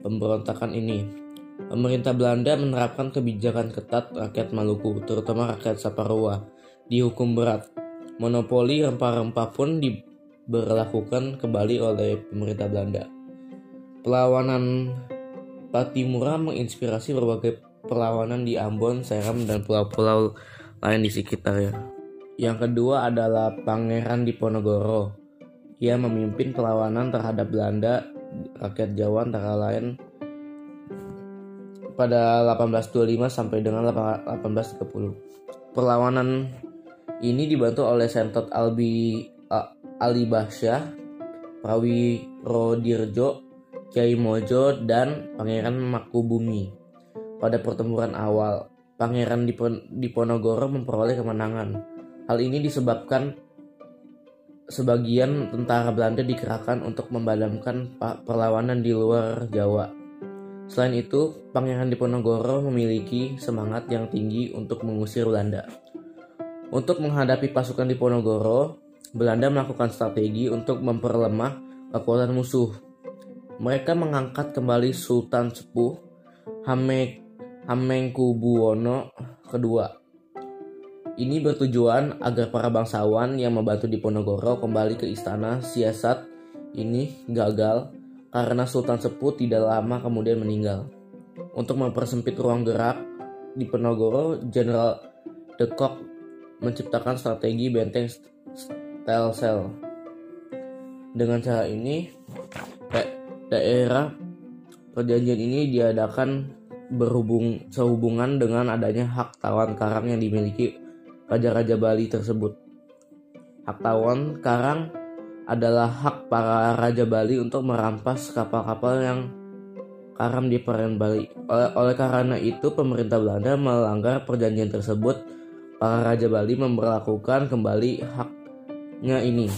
pemberontakan ini. Pemerintah Belanda menerapkan kebijakan ketat rakyat Maluku, terutama rakyat Saparua, dihukum berat. Monopoli rempah-rempah pun diberlakukan kembali oleh pemerintah Belanda. Perlawanan Patimura menginspirasi berbagai perlawanan di Ambon, Seram, dan pulau-pulau lain di sekitarnya. Yang kedua adalah Pangeran Diponegoro. Ia memimpin perlawanan terhadap Belanda, rakyat Jawa antara lain pada 1825 sampai dengan 1830. Perlawanan ini dibantu oleh Sentot Albi Ali Bahsyah, Prawi Rodirjo, Kiai Mojo, dan Pangeran Makubumi. Pada pertempuran awal, Pangeran Diponegoro memperoleh kemenangan. Hal ini disebabkan sebagian tentara Belanda dikerahkan untuk memadamkan perlawanan di luar Jawa. Selain itu, Pangeran Diponegoro memiliki semangat yang tinggi untuk mengusir Belanda. Untuk menghadapi pasukan Diponegoro, Belanda melakukan strategi untuk memperlemah kekuatan musuh. Mereka mengangkat kembali Sultan Sepuh Hamek Hamengkubuwono II. Ini bertujuan agar para bangsawan yang membantu Diponegoro kembali ke istana siasat ini gagal karena Sultan Sepuh tidak lama kemudian meninggal. Untuk mempersempit ruang gerak Diponegoro, Jenderal De Kock menciptakan strategi benteng Stelsel. Dengan cara ini, daerah perjanjian ini diadakan berhubung sehubungan dengan adanya hak tawan karang yang dimiliki raja-raja Bali tersebut. Hak tawan karang adalah hak para raja Bali untuk merampas kapal-kapal yang karam di perairan Bali. Oleh, oleh karena itu, pemerintah Belanda melanggar perjanjian tersebut. Para raja Bali memperlakukan kembali haknya ini.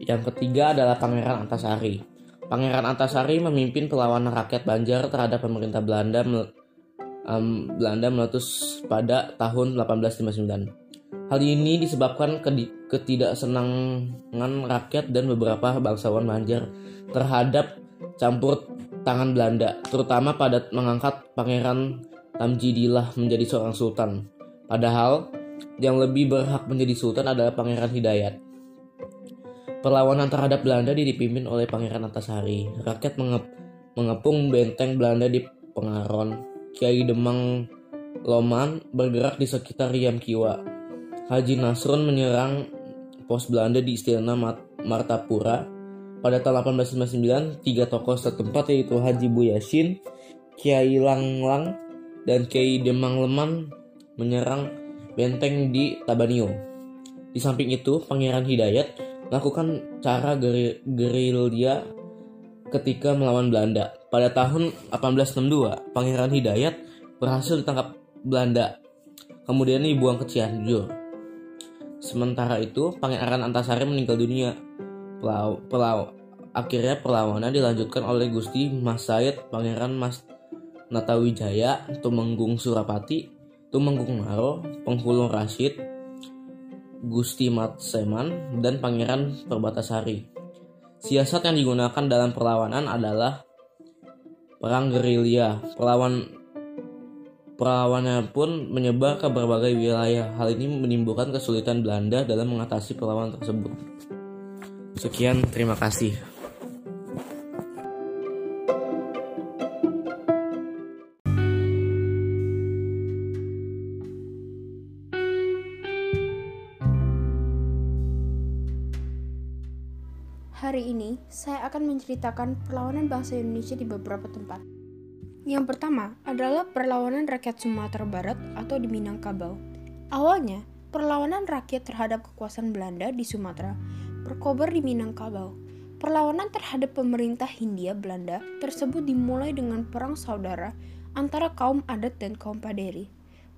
Yang ketiga adalah Pangeran Antasari. Pangeran Antasari memimpin perlawanan rakyat Banjar terhadap pemerintah Belanda um, Belanda meletus pada tahun 1859. Hal ini disebabkan ketidaksenangan rakyat dan beberapa bangsawan Banjar terhadap campur tangan Belanda, terutama pada mengangkat Pangeran Tamjidillah menjadi seorang sultan. Padahal yang lebih berhak menjadi sultan adalah Pangeran Hidayat. Perlawanan terhadap Belanda dipimpin oleh Pangeran Antasari. Rakyat mengep mengepung benteng Belanda di Pengaron. Kiai Demang Loman bergerak di sekitar Riam Kiwa. Haji Nasrun menyerang pos Belanda di Istana Martapura. Pada tahun 1899, tiga tokoh setempat yaitu Haji Buyasin, Kiai Langlang, dan Kiai Demang Leman menyerang benteng di Tabanio. Di samping itu, Pangeran Hidayat melakukan cara gerilya ketika melawan Belanda. Pada tahun 1862, Pangeran Hidayat berhasil ditangkap Belanda, kemudian dibuang ke Cianjur. Sementara itu, Pangeran Antasari meninggal dunia. Pelau, pelau, akhirnya perlawanan dilanjutkan oleh Gusti Mas Said, Pangeran Mas Natawijaya, Tumenggung Surapati, Tumenggung Maro, Penghulung Rashid, Gusti Matseman, dan Pangeran Perbatasari. Siasat yang digunakan dalam perlawanan adalah perang gerilya. Perlawan perlawannya pun menyebar ke berbagai wilayah. Hal ini menimbulkan kesulitan Belanda dalam mengatasi perlawanan tersebut. Sekian, terima kasih. Hari ini, saya akan menceritakan perlawanan bangsa Indonesia di beberapa tempat. Yang pertama adalah perlawanan rakyat Sumatera Barat atau di Minangkabau. Awalnya, perlawanan rakyat terhadap kekuasaan Belanda di Sumatera berkobar di Minangkabau. Perlawanan terhadap pemerintah Hindia Belanda tersebut dimulai dengan perang saudara antara kaum adat dan kaum paderi.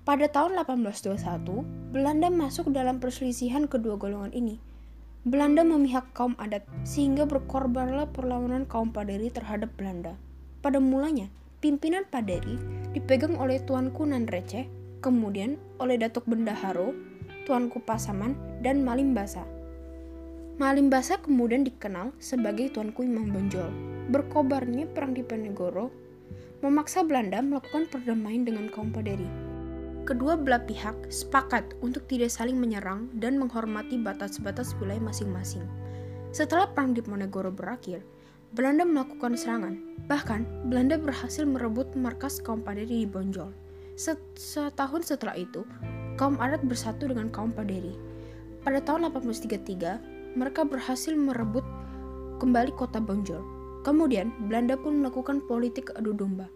Pada tahun 1821, Belanda masuk dalam perselisihan kedua golongan ini – Belanda memihak kaum adat, sehingga berkorbanlah perlawanan kaum Paderi terhadap Belanda. Pada mulanya, pimpinan Paderi dipegang oleh Tuanku Nanrece, kemudian oleh Datuk Bendaharo, Tuanku Pasaman, dan Malimbasa. Malimbasa kemudian dikenal sebagai Tuanku Imam Bonjol. Berkobarnya perang di Penegoro memaksa Belanda melakukan perdamaian dengan kaum Paderi kedua belah pihak sepakat untuk tidak saling menyerang dan menghormati batas-batas wilayah masing-masing. Setelah Perang Diponegoro berakhir, Belanda melakukan serangan. Bahkan, Belanda berhasil merebut markas kaum Paderi di Bonjol. Setahun setelah itu, kaum adat bersatu dengan kaum Paderi. Pada tahun 1833, mereka berhasil merebut kembali kota Bonjol. Kemudian, Belanda pun melakukan politik adu domba.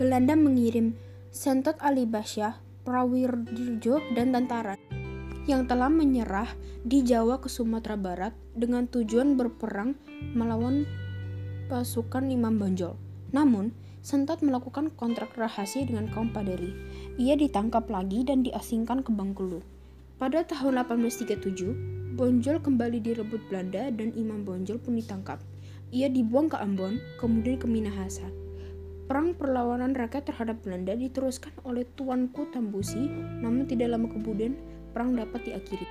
Belanda mengirim Sentot Ali Basyah, Prawirjo, dan tentara yang telah menyerah di Jawa ke Sumatera Barat dengan tujuan berperang melawan pasukan Imam Bonjol. Namun, Sentot melakukan kontrak rahasia dengan kaum Paderi. Ia ditangkap lagi dan diasingkan ke Bengkulu. Pada tahun 1837, Bonjol kembali direbut Belanda dan Imam Bonjol pun ditangkap. Ia dibuang ke Ambon, kemudian ke Minahasa. Perang perlawanan rakyat terhadap Belanda diteruskan oleh Tuanku Tambusi, namun tidak lama kemudian perang dapat diakhiri.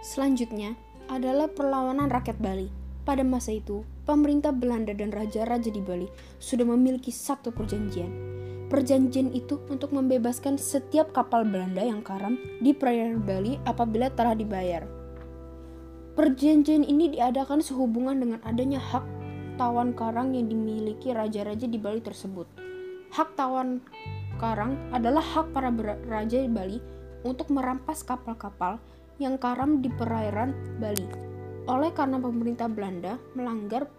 Selanjutnya adalah perlawanan rakyat Bali. Pada masa itu, pemerintah Belanda dan raja-raja di Bali sudah memiliki satu perjanjian. Perjanjian itu untuk membebaskan setiap kapal Belanda yang karam di perairan Bali apabila telah dibayar. Perjanjian ini diadakan sehubungan dengan adanya hak tawan karang yang dimiliki raja-raja di Bali tersebut. Hak tawan karang adalah hak para raja di Bali untuk merampas kapal-kapal yang karam di perairan Bali. Oleh karena pemerintah Belanda melanggar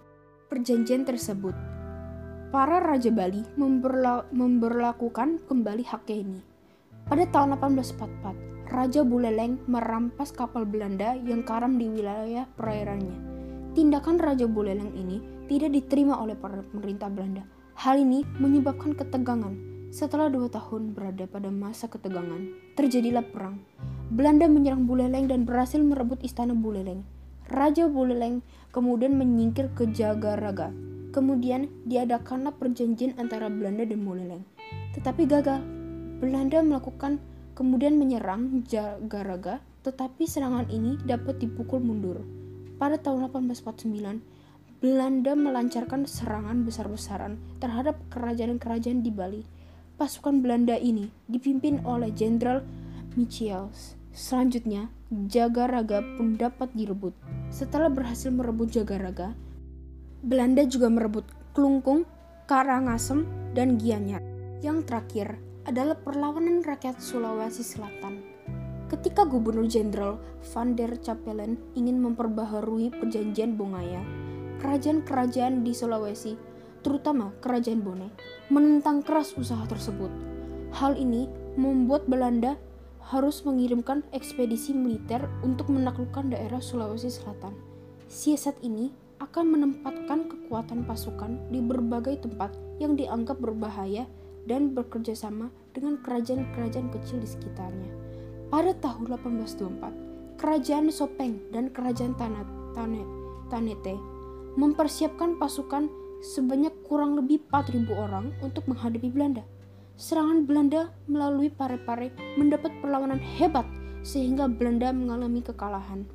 perjanjian tersebut, para raja Bali memberla memberlakukan kembali haknya ini. Pada tahun 1844, Raja Buleleng merampas kapal Belanda yang karam di wilayah perairannya. Tindakan Raja Buleleng ini tidak diterima oleh pemerintah Belanda. Hal ini menyebabkan ketegangan setelah dua tahun berada pada masa ketegangan, terjadilah perang. Belanda menyerang Buleleng dan berhasil merebut istana Buleleng. Raja Buleleng kemudian menyingkir ke Jagaraga. Kemudian diadakanlah perjanjian antara Belanda dan Buleleng. Tetapi gagal. Belanda melakukan kemudian menyerang Jagaraga, tetapi serangan ini dapat dipukul mundur. Pada tahun 1849, Belanda melancarkan serangan besar-besaran terhadap kerajaan-kerajaan di Bali pasukan Belanda ini dipimpin oleh Jenderal Michiels. Selanjutnya, Jagaraga pun dapat direbut. Setelah berhasil merebut Jagaraga, Belanda juga merebut Klungkung, Karangasem, dan Gianyar. Yang terakhir adalah perlawanan rakyat Sulawesi Selatan. Ketika Gubernur Jenderal Van der Capellen ingin memperbaharui perjanjian Bongaya, kerajaan-kerajaan di Sulawesi terutama Kerajaan Bone, menentang keras usaha tersebut. Hal ini membuat Belanda harus mengirimkan ekspedisi militer untuk menaklukkan daerah Sulawesi Selatan. Siasat ini akan menempatkan kekuatan pasukan di berbagai tempat yang dianggap berbahaya dan bekerja sama dengan kerajaan-kerajaan kecil di sekitarnya. Pada tahun 1824, Kerajaan Sopeng dan Kerajaan Tanat, Tane, Tanete mempersiapkan pasukan sebanyak kurang lebih 4.000 orang untuk menghadapi Belanda. Serangan Belanda melalui Pare-Pare mendapat perlawanan hebat sehingga Belanda mengalami kekalahan.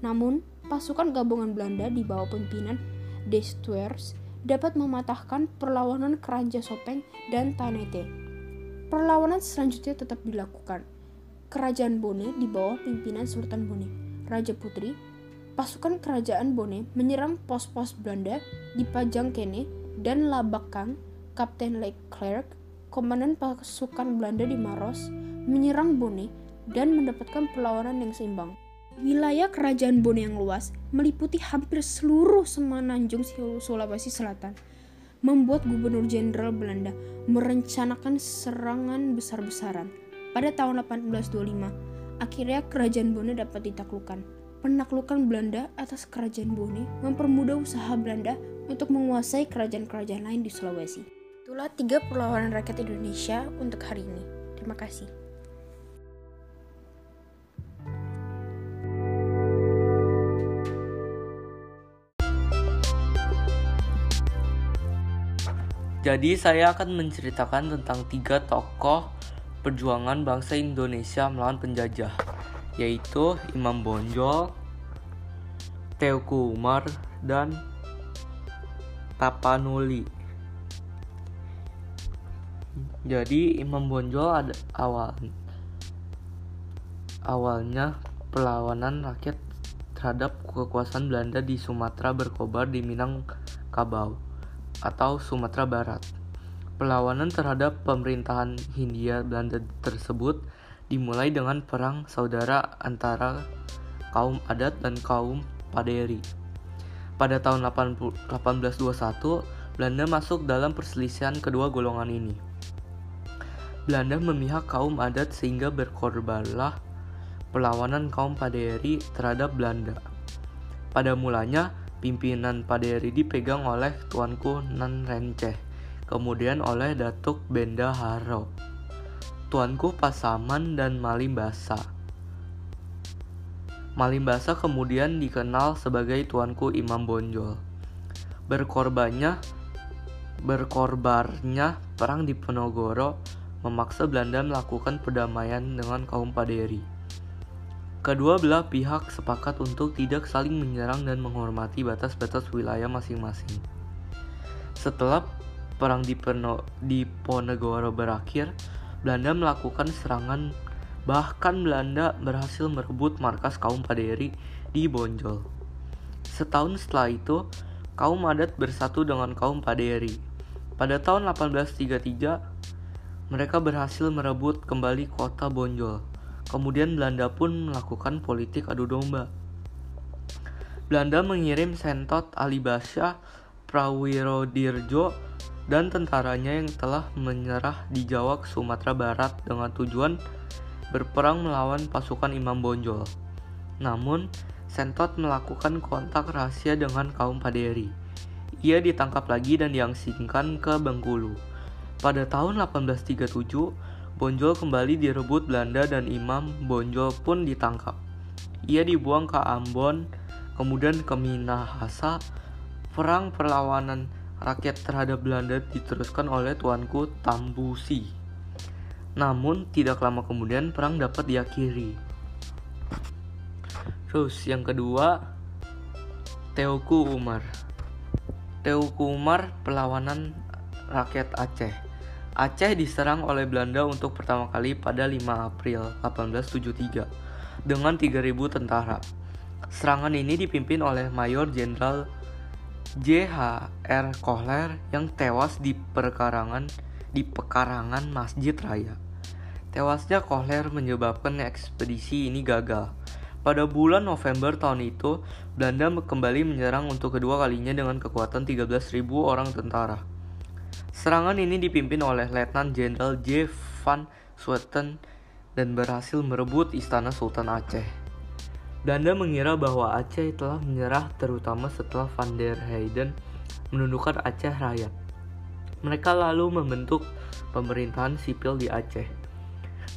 Namun, pasukan gabungan Belanda di bawah pimpinan De Stuers dapat mematahkan perlawanan Kerajaan Sopeng dan Tanete. Perlawanan selanjutnya tetap dilakukan. Kerajaan Bone di bawah pimpinan Sultan Bone, Raja Putri, pasukan kerajaan Bone menyerang pos-pos Belanda di Pajangkene dan Labakang, Kapten Leclerc, komandan pasukan Belanda di Maros, menyerang Bone dan mendapatkan perlawanan yang seimbang. Wilayah kerajaan Bone yang luas meliputi hampir seluruh semenanjung Sulawesi Selatan, membuat Gubernur Jenderal Belanda merencanakan serangan besar-besaran. Pada tahun 1825, akhirnya kerajaan Bone dapat ditaklukkan penaklukan Belanda atas kerajaan Bone mempermudah usaha Belanda untuk menguasai kerajaan-kerajaan lain di Sulawesi. Itulah tiga perlawanan rakyat Indonesia untuk hari ini. Terima kasih. Jadi saya akan menceritakan tentang tiga tokoh perjuangan bangsa Indonesia melawan penjajah yaitu Imam Bonjol, Teuku Umar, dan Tapanuli. Jadi Imam Bonjol ada awal awalnya perlawanan rakyat terhadap kekuasaan Belanda di Sumatera berkobar di Minangkabau atau Sumatera Barat. Perlawanan terhadap pemerintahan Hindia Belanda tersebut dimulai dengan perang saudara antara kaum adat dan kaum Paderi. Pada tahun 1821, Belanda masuk dalam perselisihan kedua golongan ini. Belanda memihak kaum adat sehingga berkorbanlah perlawanan kaum Paderi terhadap Belanda. Pada mulanya, pimpinan Paderi dipegang oleh Tuanku Nan Renceh, kemudian oleh Datuk Benda Haro, Tuanku Pasaman dan Malimbasa. Malimbasa kemudian dikenal sebagai Tuanku Imam Bonjol. Berkorbannya berkorbarnya perang di Penogoro memaksa Belanda melakukan perdamaian dengan kaum Paderi. Kedua belah pihak sepakat untuk tidak saling menyerang dan menghormati batas-batas wilayah masing-masing. Setelah perang di, Peno, di Ponegoro berakhir, Belanda melakukan serangan bahkan Belanda berhasil merebut markas kaum Paderi di Bonjol. Setahun setelah itu, kaum adat bersatu dengan kaum Paderi. Pada tahun 1833, mereka berhasil merebut kembali kota Bonjol. Kemudian Belanda pun melakukan politik adu domba. Belanda mengirim Sentot Alibasya Prawirodirjo dan tentaranya yang telah menyerah di Jawa ke Sumatera Barat dengan tujuan berperang melawan pasukan Imam Bonjol. Namun, Sentot melakukan kontak rahasia dengan kaum Paderi. Ia ditangkap lagi dan diangsingkan ke Bengkulu. Pada tahun 1837, Bonjol kembali direbut Belanda dan Imam Bonjol pun ditangkap. Ia dibuang ke Ambon, kemudian ke Minahasa. Perang perlawanan rakyat terhadap Belanda diteruskan oleh tuanku Tambusi. Namun tidak lama kemudian perang dapat diakhiri. Terus yang kedua, Teuku Umar. Teuku Umar perlawanan rakyat Aceh. Aceh diserang oleh Belanda untuk pertama kali pada 5 April 1873 dengan 3.000 tentara. Serangan ini dipimpin oleh Mayor Jenderal J.H.R. Kohler yang tewas di perkarangan di pekarangan Masjid Raya. Tewasnya Kohler menyebabkan ekspedisi ini gagal. Pada bulan November tahun itu, Belanda kembali menyerang untuk kedua kalinya dengan kekuatan 13.000 orang tentara. Serangan ini dipimpin oleh Letnan Jenderal J. van Swetten dan berhasil merebut istana Sultan Aceh. Belanda mengira bahwa Aceh telah menyerah terutama setelah Van der Heyden menundukkan Aceh Raya. Mereka lalu membentuk pemerintahan sipil di Aceh.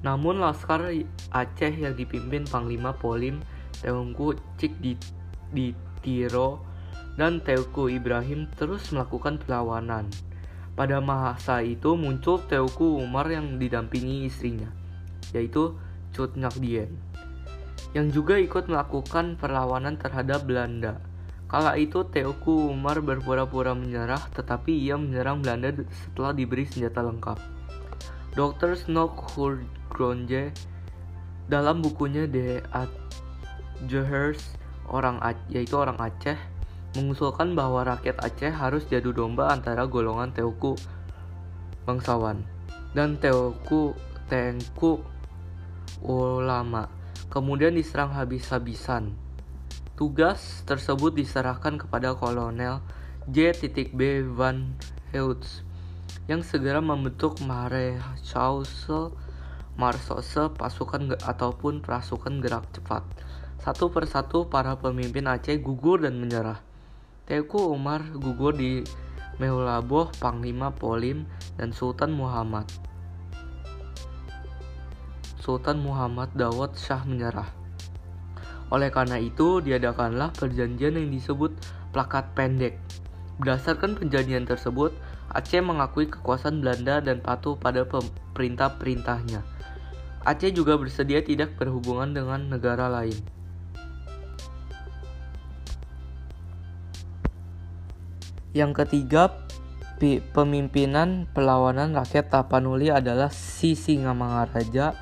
Namun Laskar Aceh yang dipimpin Panglima Polim Teungku Cik di, di Tiro dan Teuku Ibrahim terus melakukan perlawanan. Pada masa itu muncul Teuku Umar yang didampingi istrinya, yaitu Cut Dien, yang juga ikut melakukan perlawanan terhadap Belanda. Kala itu Teuku Umar berpura-pura menyerah, tetapi ia menyerang Belanda setelah diberi senjata lengkap. Dr. Snook Hurgronje dalam bukunya The Adjehers orang yaitu orang Aceh mengusulkan bahwa rakyat Aceh harus jadu domba antara golongan Teuku bangsawan dan Teuku Tengku ulama. Kemudian diserang habis-habisan. Tugas tersebut diserahkan kepada Kolonel J.B. Van Heutz yang segera membentuk Marechausel Marsose pasukan ataupun pasukan gerak cepat. Satu persatu para pemimpin Aceh gugur dan menyerah. Teuku Umar gugur di Meulaboh Panglima Polim dan Sultan Muhammad. Sultan Muhammad Dawud Shah menyerah. Oleh karena itu, diadakanlah perjanjian yang disebut Plakat Pendek. Berdasarkan perjanjian tersebut, Aceh mengakui kekuasaan Belanda dan patuh pada perintah-perintahnya. Aceh juga bersedia tidak berhubungan dengan negara lain. Yang ketiga, pemimpinan perlawanan rakyat Tapanuli adalah Si Singamangaraja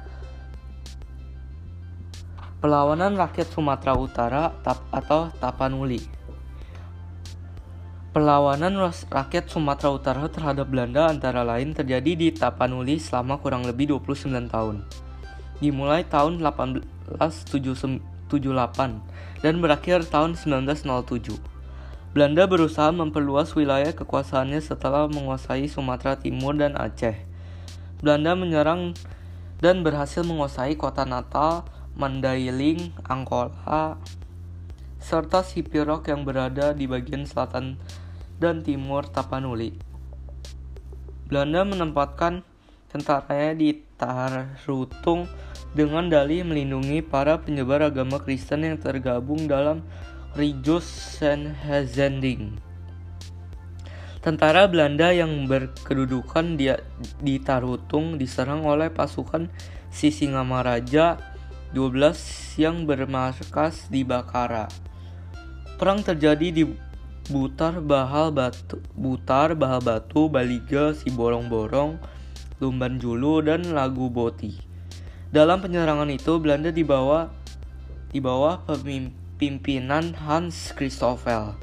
Perlawanan rakyat Sumatera Utara atau Tapanuli Perlawanan rakyat Sumatera Utara terhadap Belanda antara lain terjadi di Tapanuli selama kurang lebih 29 tahun. Dimulai tahun 1878 dan berakhir tahun 1907. Belanda berusaha memperluas wilayah kekuasaannya setelah menguasai Sumatera Timur dan Aceh. Belanda menyerang dan berhasil menguasai kota Natal, Mandailing, Angkola, serta Sipirok yang berada di bagian selatan dan timur Tapanuli. Belanda menempatkan tentaranya di Tarutung dengan dalih melindungi para penyebar agama Kristen yang tergabung dalam Rijus Senhezending. Tentara Belanda yang berkedudukan di, di Tarutung diserang oleh pasukan Sisingamaraja 12 yang bermarkas di Bakara. Perang terjadi di Butar Bahal Batu, Butar Bahal Batu, Baliga, Siborong-borong, Lumban Julu, dan Lagu Boti. Dalam penyerangan itu, Belanda dibawa di bawah pimpinan Hans Christoffel.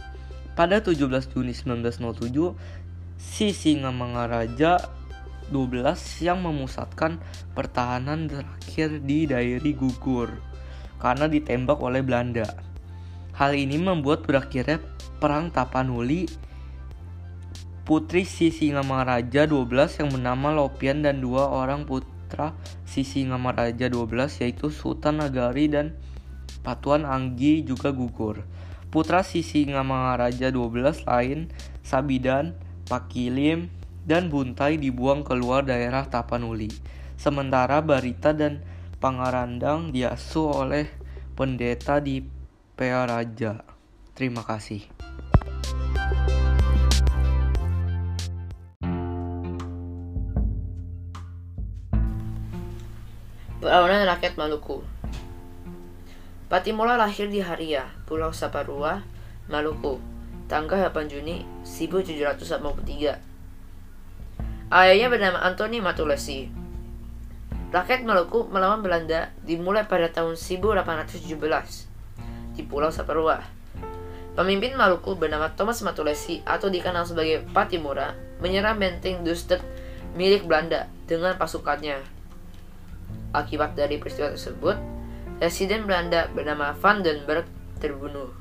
Pada 17 Juni 1907, Sisingamangaraja 12 yang memusatkan pertahanan terakhir di daerah gugur karena ditembak oleh Belanda. Hal ini membuat berakhirnya Perang Tapanuli, putri Sisingamaraja 12 yang bernama Lopian dan dua orang putra Sisingamaraja 12 yaitu Sultan Nagari dan Patuan Anggi juga gugur. Putra Sisingamaraja 12 lain, Sabidan, Pakilim, dan Buntai dibuang keluar daerah Tapanuli. Sementara Barita dan Pangarandang diasuh oleh pendeta di Pearaja. Terima kasih. Perlawanan rakyat Maluku Patimola lahir di Haria, Pulau Saparua, Maluku, tanggal 8 Juni 1783. Ayahnya bernama Anthony Matulesi. Rakyat Maluku melawan Belanda dimulai pada tahun 1817 di Pulau Saparua. Pemimpin Maluku bernama Thomas Matulesi atau dikenal sebagai Patimura menyerang benteng Dustet milik Belanda dengan pasukannya. Akibat dari peristiwa tersebut, Presiden Belanda bernama Van den Berg terbunuh.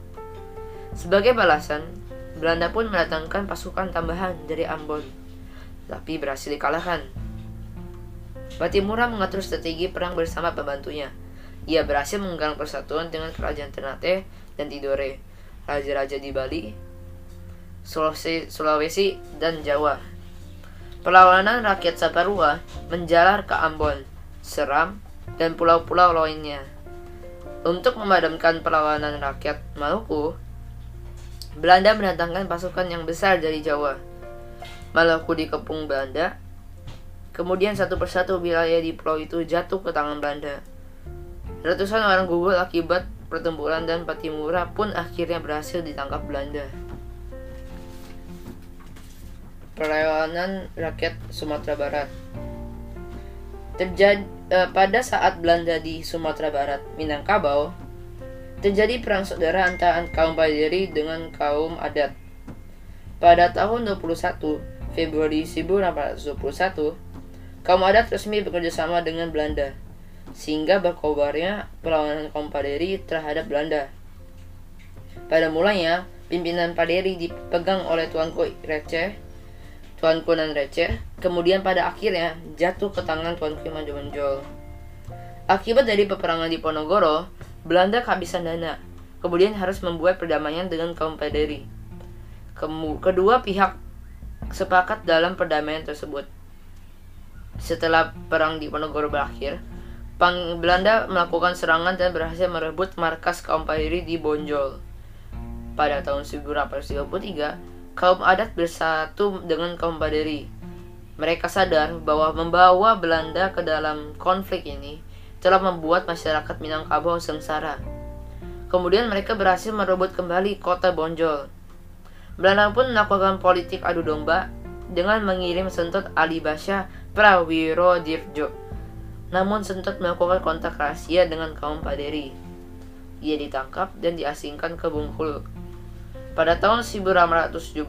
Sebagai balasan, Belanda pun mendatangkan pasukan tambahan dari Ambon, tapi berhasil dikalahkan. Batimura mengatur strategi perang bersama pembantunya. Ia berhasil menggalang persatuan dengan kerajaan Ternate dan Tidore, raja-raja di Bali, Sulawesi, Sulawesi, dan Jawa. Perlawanan rakyat Saparua menjalar ke Ambon, Seram, dan pulau-pulau lainnya. Untuk memadamkan perlawanan rakyat Maluku, Belanda mendatangkan pasukan yang besar dari Jawa. Maluku dikepung Belanda, kemudian satu persatu wilayah di pulau itu jatuh ke tangan Belanda. Ratusan orang gugur akibat pertempuran dan Patimura pun akhirnya berhasil ditangkap Belanda. Perlawanan rakyat Sumatera Barat terjadi eh, pada saat Belanda di Sumatera Barat, Minangkabau, terjadi perang saudara antara kaum Paderi dengan kaum adat. Pada tahun 21 Februari 1821, kaum adat resmi bekerjasama dengan Belanda, sehingga berkobarnya perlawanan kaum Paderi terhadap Belanda. Pada mulanya, pimpinan Paderi dipegang oleh Tuanku Receh Tuanku nan receh, kemudian pada akhirnya jatuh ke tangan Tuanku yang menonjol. Akibat dari peperangan di Ponorogo, Belanda kehabisan dana, kemudian harus membuat perdamaian dengan kaum Paderi. Kedua pihak sepakat dalam perdamaian tersebut. Setelah perang di Ponorogo berakhir, Pang Belanda melakukan serangan dan berhasil merebut markas kaum Paderi di Bonjol. Pada tahun 1833, kaum adat bersatu dengan kaum Baderi. Mereka sadar bahwa membawa Belanda ke dalam konflik ini telah membuat masyarakat Minangkabau sengsara. Kemudian mereka berhasil merebut kembali kota Bonjol. Belanda pun melakukan politik adu domba dengan mengirim Sentut Ali Basya Prawiro Dirjo. Namun Sentut melakukan kontak rahasia dengan kaum Paderi. ia ditangkap dan diasingkan ke Bengkulu. Pada tahun 1817,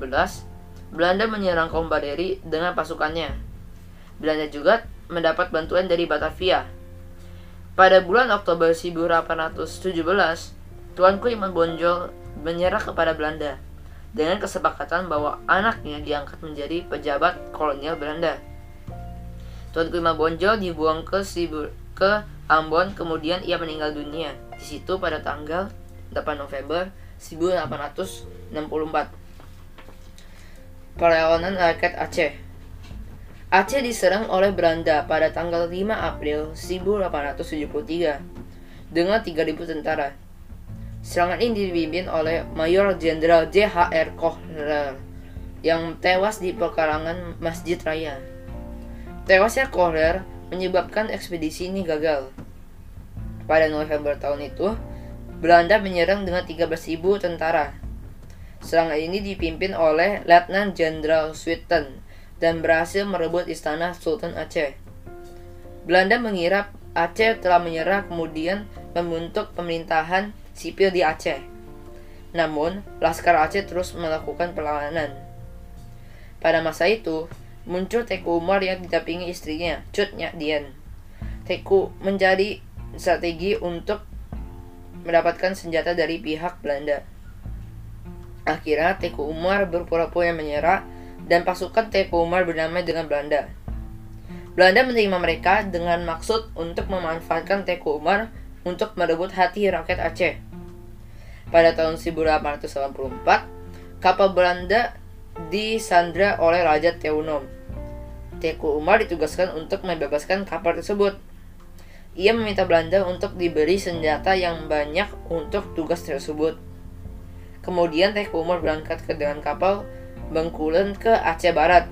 Belanda menyerang Kompaderi dengan pasukannya. Belanda juga mendapat bantuan dari Batavia. Pada bulan Oktober 1817, Tuanku Imam Bonjol menyerah kepada Belanda dengan kesepakatan bahwa anaknya diangkat menjadi pejabat kolonial Belanda. Tuanku Imam Bonjol dibuang ke Sibur ke Ambon kemudian ia meninggal dunia di situ pada tanggal 8 November 1864. Perlawanan rakyat Aceh Aceh diserang oleh Belanda pada tanggal 5 April 1873 dengan 3.000 tentara. Serangan ini dipimpin oleh Mayor Jenderal J.H.R. Kohler yang tewas di pekarangan Masjid Raya. Tewasnya Kohler menyebabkan ekspedisi ini gagal. Pada November tahun itu, Belanda menyerang dengan 13.000 tentara. Serangan ini dipimpin oleh Letnan Jenderal Sweeten dan berhasil merebut istana Sultan Aceh. Belanda mengira Aceh telah menyerah kemudian membentuk pemerintahan sipil di Aceh. Namun, Laskar Aceh terus melakukan perlawanan. Pada masa itu, muncul Teku Umar yang didampingi istrinya, Cut Nyak Dien. Teku menjadi strategi untuk mendapatkan senjata dari pihak Belanda. Akhirnya Teku Umar berpura-pura menyerah dan pasukan Teku Umar berdamai dengan Belanda. Belanda menerima mereka dengan maksud untuk memanfaatkan Teku Umar untuk merebut hati rakyat Aceh. Pada tahun 1884, kapal Belanda disandra oleh Raja Teunom. Teku Umar ditugaskan untuk membebaskan kapal tersebut. Ia meminta Belanda untuk diberi senjata yang banyak untuk tugas tersebut. Kemudian Teku Umar berangkat ke dengan kapal Bengkulen ke Aceh Barat.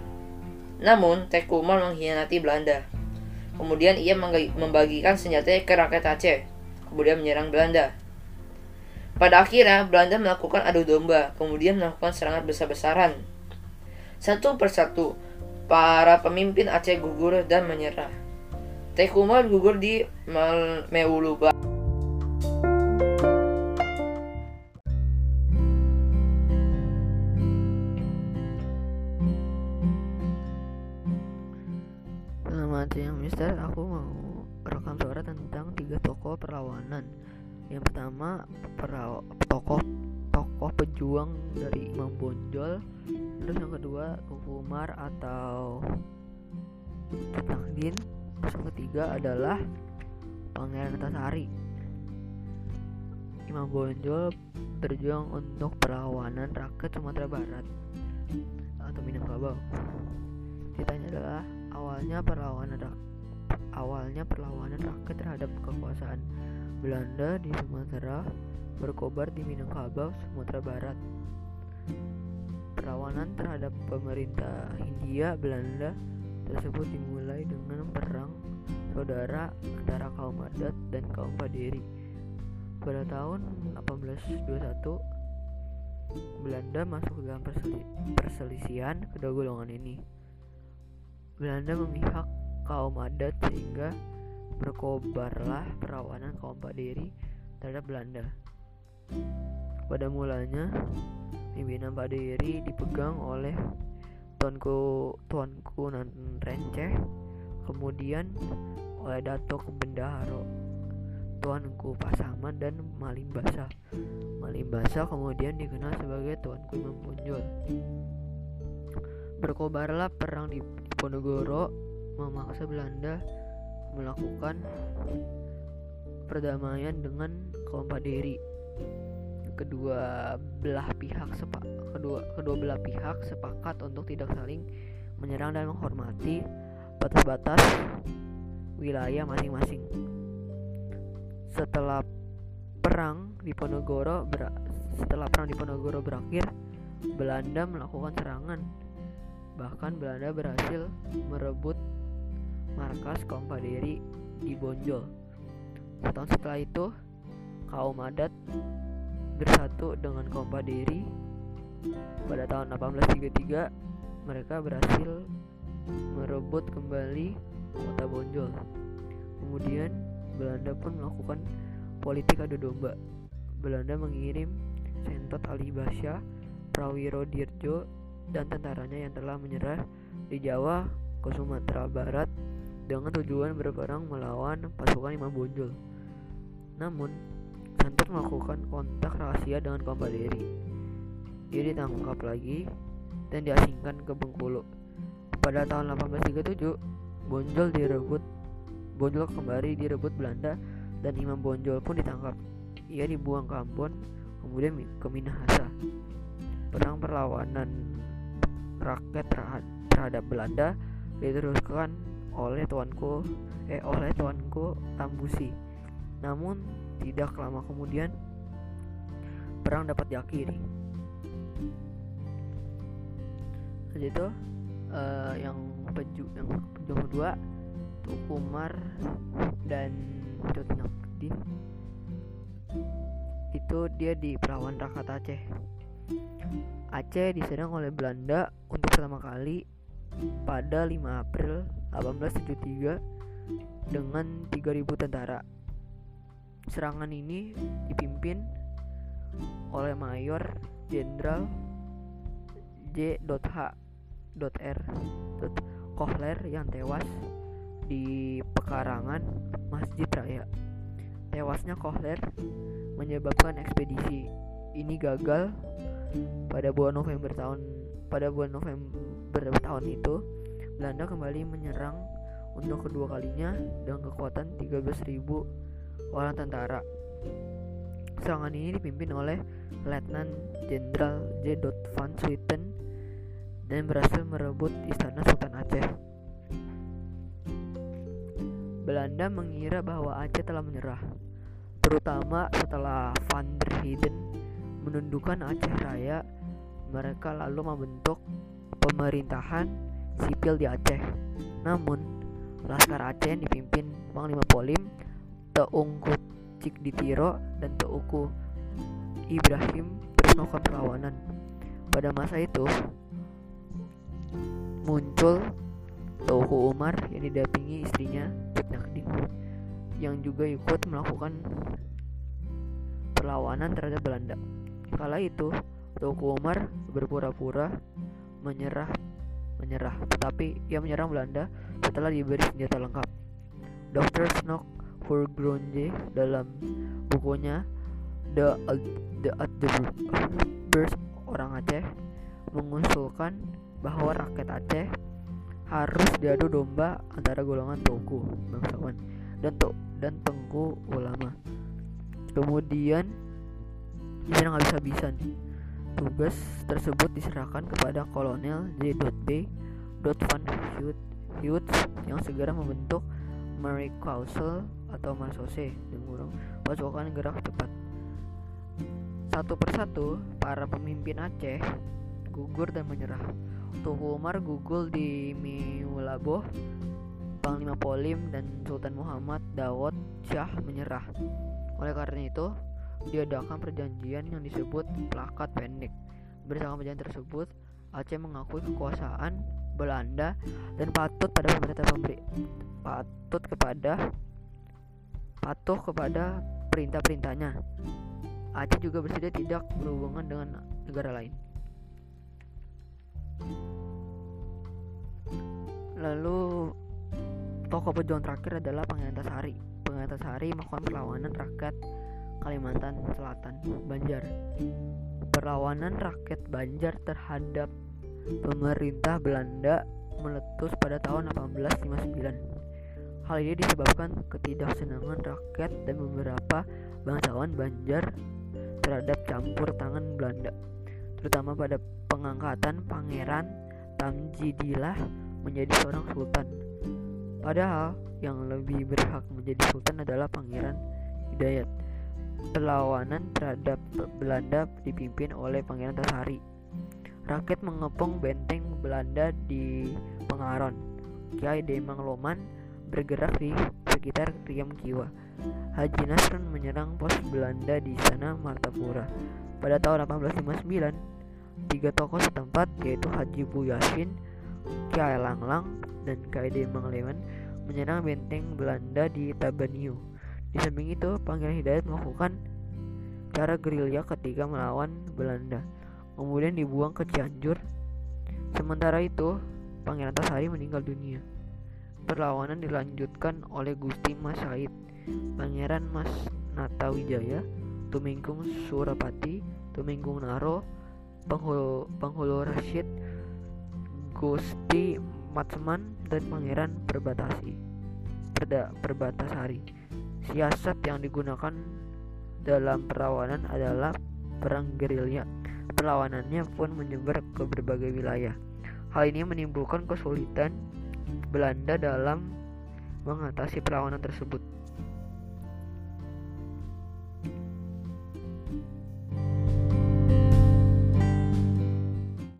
Namun, Teku Umar mengkhianati Belanda. Kemudian ia membagikan senjata ke rakyat Aceh kemudian menyerang Belanda. Pada akhirnya, Belanda melakukan adu domba, kemudian melakukan serangan besar-besaran. Satu persatu, para pemimpin Aceh gugur dan menyerah. Tekumar gugur di Meuluba. Selamat siang, Mister. Aku mau rekam suara tentang tiga tokoh perlawanan. Yang pertama tokoh tokoh pejuang dari Imam Bonjol. Terus yang kedua Umar atau Tutangdin. Yang ketiga adalah Pangeran Antasari. Imam Bonjol berjuang untuk perlawanan rakyat Sumatera Barat atau Minangkabau. Ceritanya adalah awalnya perlawanan awalnya perlawanan rakyat terhadap kekuasaan Belanda di Sumatera berkobar di Minangkabau, Sumatera Barat. Perlawanan terhadap pemerintah Hindia Belanda tersebut dimulai dengan perang saudara antara kaum adat dan kaum Paderi. Pada tahun 1821, Belanda masuk ke dalam perselisihan kedua golongan ini. Belanda memihak kaum adat sehingga berkobarlah perlawanan kaum Paderi terhadap Belanda. Pada mulanya, pimpinan Paderi dipegang oleh Tuanku Tuanku Nan Renceh, kemudian oleh Dato Bendaharo, Tuanku Pasaman dan Malimbasa. Malimbasa kemudian dikenal sebagai Tuanku Imam Punjul. Berkobarlah perang di Ponorogo memaksa Belanda melakukan perdamaian dengan kaum Paderi. Kedua belah pihak sepak kedua kedua belah pihak sepakat untuk tidak saling menyerang dan menghormati batas-batas wilayah masing-masing. Setelah perang di Ponorogo setelah perang di Ponorogo berakhir, Belanda melakukan serangan. Bahkan Belanda berhasil merebut markas kaum Paderi di Bonjol. Setahun setelah itu, kaum adat bersatu dengan kaum Paderi. Pada tahun 1833, mereka berhasil merebut kembali kota Bonjol. Kemudian, Belanda pun melakukan politik adu domba. Belanda mengirim Sentot Ali Basya, Prawiro Dirjo, dan tentaranya yang telah menyerah di Jawa ke Sumatera Barat dengan tujuan berperang melawan pasukan Imam Bonjol. Namun, Sentot melakukan kontak rahasia dengan Kompaderi. Dia ditangkap lagi dan diasingkan ke Bengkulu. Pada tahun 1837, Bonjol direbut Bonjol kembali direbut Belanda dan Imam Bonjol pun ditangkap. Ia dibuang ke Ambon, kemudian ke Minahasa. Perang perlawanan rakyat terhadap Belanda diteruskan oleh tuanku eh oleh tuanku Tambusi. Namun tidak lama kemudian perang dapat diakhiri. Jadi itu uh, yang peju yang pejuang kedua Tuku Umar dan Cut Nakdin itu dia di perawan Rakat Aceh Aceh diserang oleh Belanda untuk pertama kali pada 5 April 1873 dengan 3000 tentara serangan ini dipimpin oleh Mayor Jenderal J.H. R. Kohler yang tewas di pekarangan Masjid Raya. Tewasnya Kohler menyebabkan ekspedisi ini gagal pada bulan November tahun pada bulan November tahun itu Belanda kembali menyerang untuk kedua kalinya dengan kekuatan 13.000 orang tentara. Serangan ini dipimpin oleh Letnan Jenderal J. van Swieten dan berhasil merebut istana Sultan Aceh. Belanda mengira bahwa Aceh telah menyerah, terutama setelah Van der Heyden menundukkan Aceh Raya. Mereka lalu membentuk pemerintahan sipil di Aceh. Namun, Laskar Aceh yang dipimpin Panglima Polim Teungku Ditiro dan Teuku Ibrahim terus melakukan perlawanan. Pada masa itu, muncul Tauhu Umar yang didampingi istrinya Nakdin yang juga ikut melakukan perlawanan terhadap Belanda. Kala itu, Tauhu Umar berpura-pura menyerah menyerah, tetapi ia menyerang Belanda setelah diberi senjata lengkap. Dr. Snock Furgronje dalam bukunya The The, Birth Orang Aceh mengusulkan bahwa rakyat Aceh harus diadu domba antara golongan Toku bangsawan dan to dan Tengku ulama. Kemudian ini bisa nih. Tugas tersebut diserahkan kepada Kolonel J.B. Van Hughes yang segera membentuk Mary Council atau dengan pasukan gerak cepat. Satu persatu, para pemimpin Aceh gugur dan menyerah. Tuku Umar gugur di Miulaboh, Panglima Polim dan Sultan Muhammad Dawud Syah menyerah. Oleh karena itu, diadakan perjanjian yang disebut plakat pendek. Bersama perjanjian tersebut, Aceh mengakui kekuasaan Belanda dan patut pada pemerintah pemberi patut kepada patuh kepada perintah-perintahnya. Aceh juga bersedia tidak berhubungan dengan negara lain. Lalu tokoh pejuang terakhir adalah Pangeran Tasari. Pangeran Tasari melakukan perlawanan rakyat Kalimantan Selatan, Banjar. Perlawanan rakyat Banjar terhadap pemerintah Belanda meletus pada tahun 1859. Hal ini disebabkan ketidaksenangan rakyat dan beberapa bangsawan Banjar terhadap campur tangan Belanda, terutama pada pengangkatan Pangeran Tamjidillah menjadi seorang sultan. Padahal yang lebih berhak menjadi sultan adalah Pangeran Hidayat. Perlawanan terhadap Belanda dipimpin oleh Pangeran Tasari. Rakyat mengepung benteng Belanda di Pengaron. Kiai Demang Loman bergerak di sekitar Riam Kiwa. Haji Nasrun menyerang pos Belanda di sana Martapura. Pada tahun 1859, Tiga tokoh setempat yaitu Haji Bu Yasin, Kiai Langlang, dan KD Mangleman menyerang benteng Belanda di Tabaniu. Di samping itu, Pangeran Hidayat melakukan cara gerilya ketika melawan Belanda, kemudian dibuang ke Cianjur. Sementara itu, Pangeran Tasari meninggal dunia. Perlawanan dilanjutkan oleh Gusti Mas Said, Pangeran Mas Natawijaya, Tumenggung Surapati, Tumenggung Naro, Penghulu, Penghulu Rashid, Gusti Matsman, dan Pangeran Perbatasi. Perda, Perbatasari. Siasat yang digunakan dalam perlawanan adalah perang gerilya. Perlawanannya pun menyebar ke berbagai wilayah. Hal ini menimbulkan kesulitan Belanda dalam mengatasi perlawanan tersebut.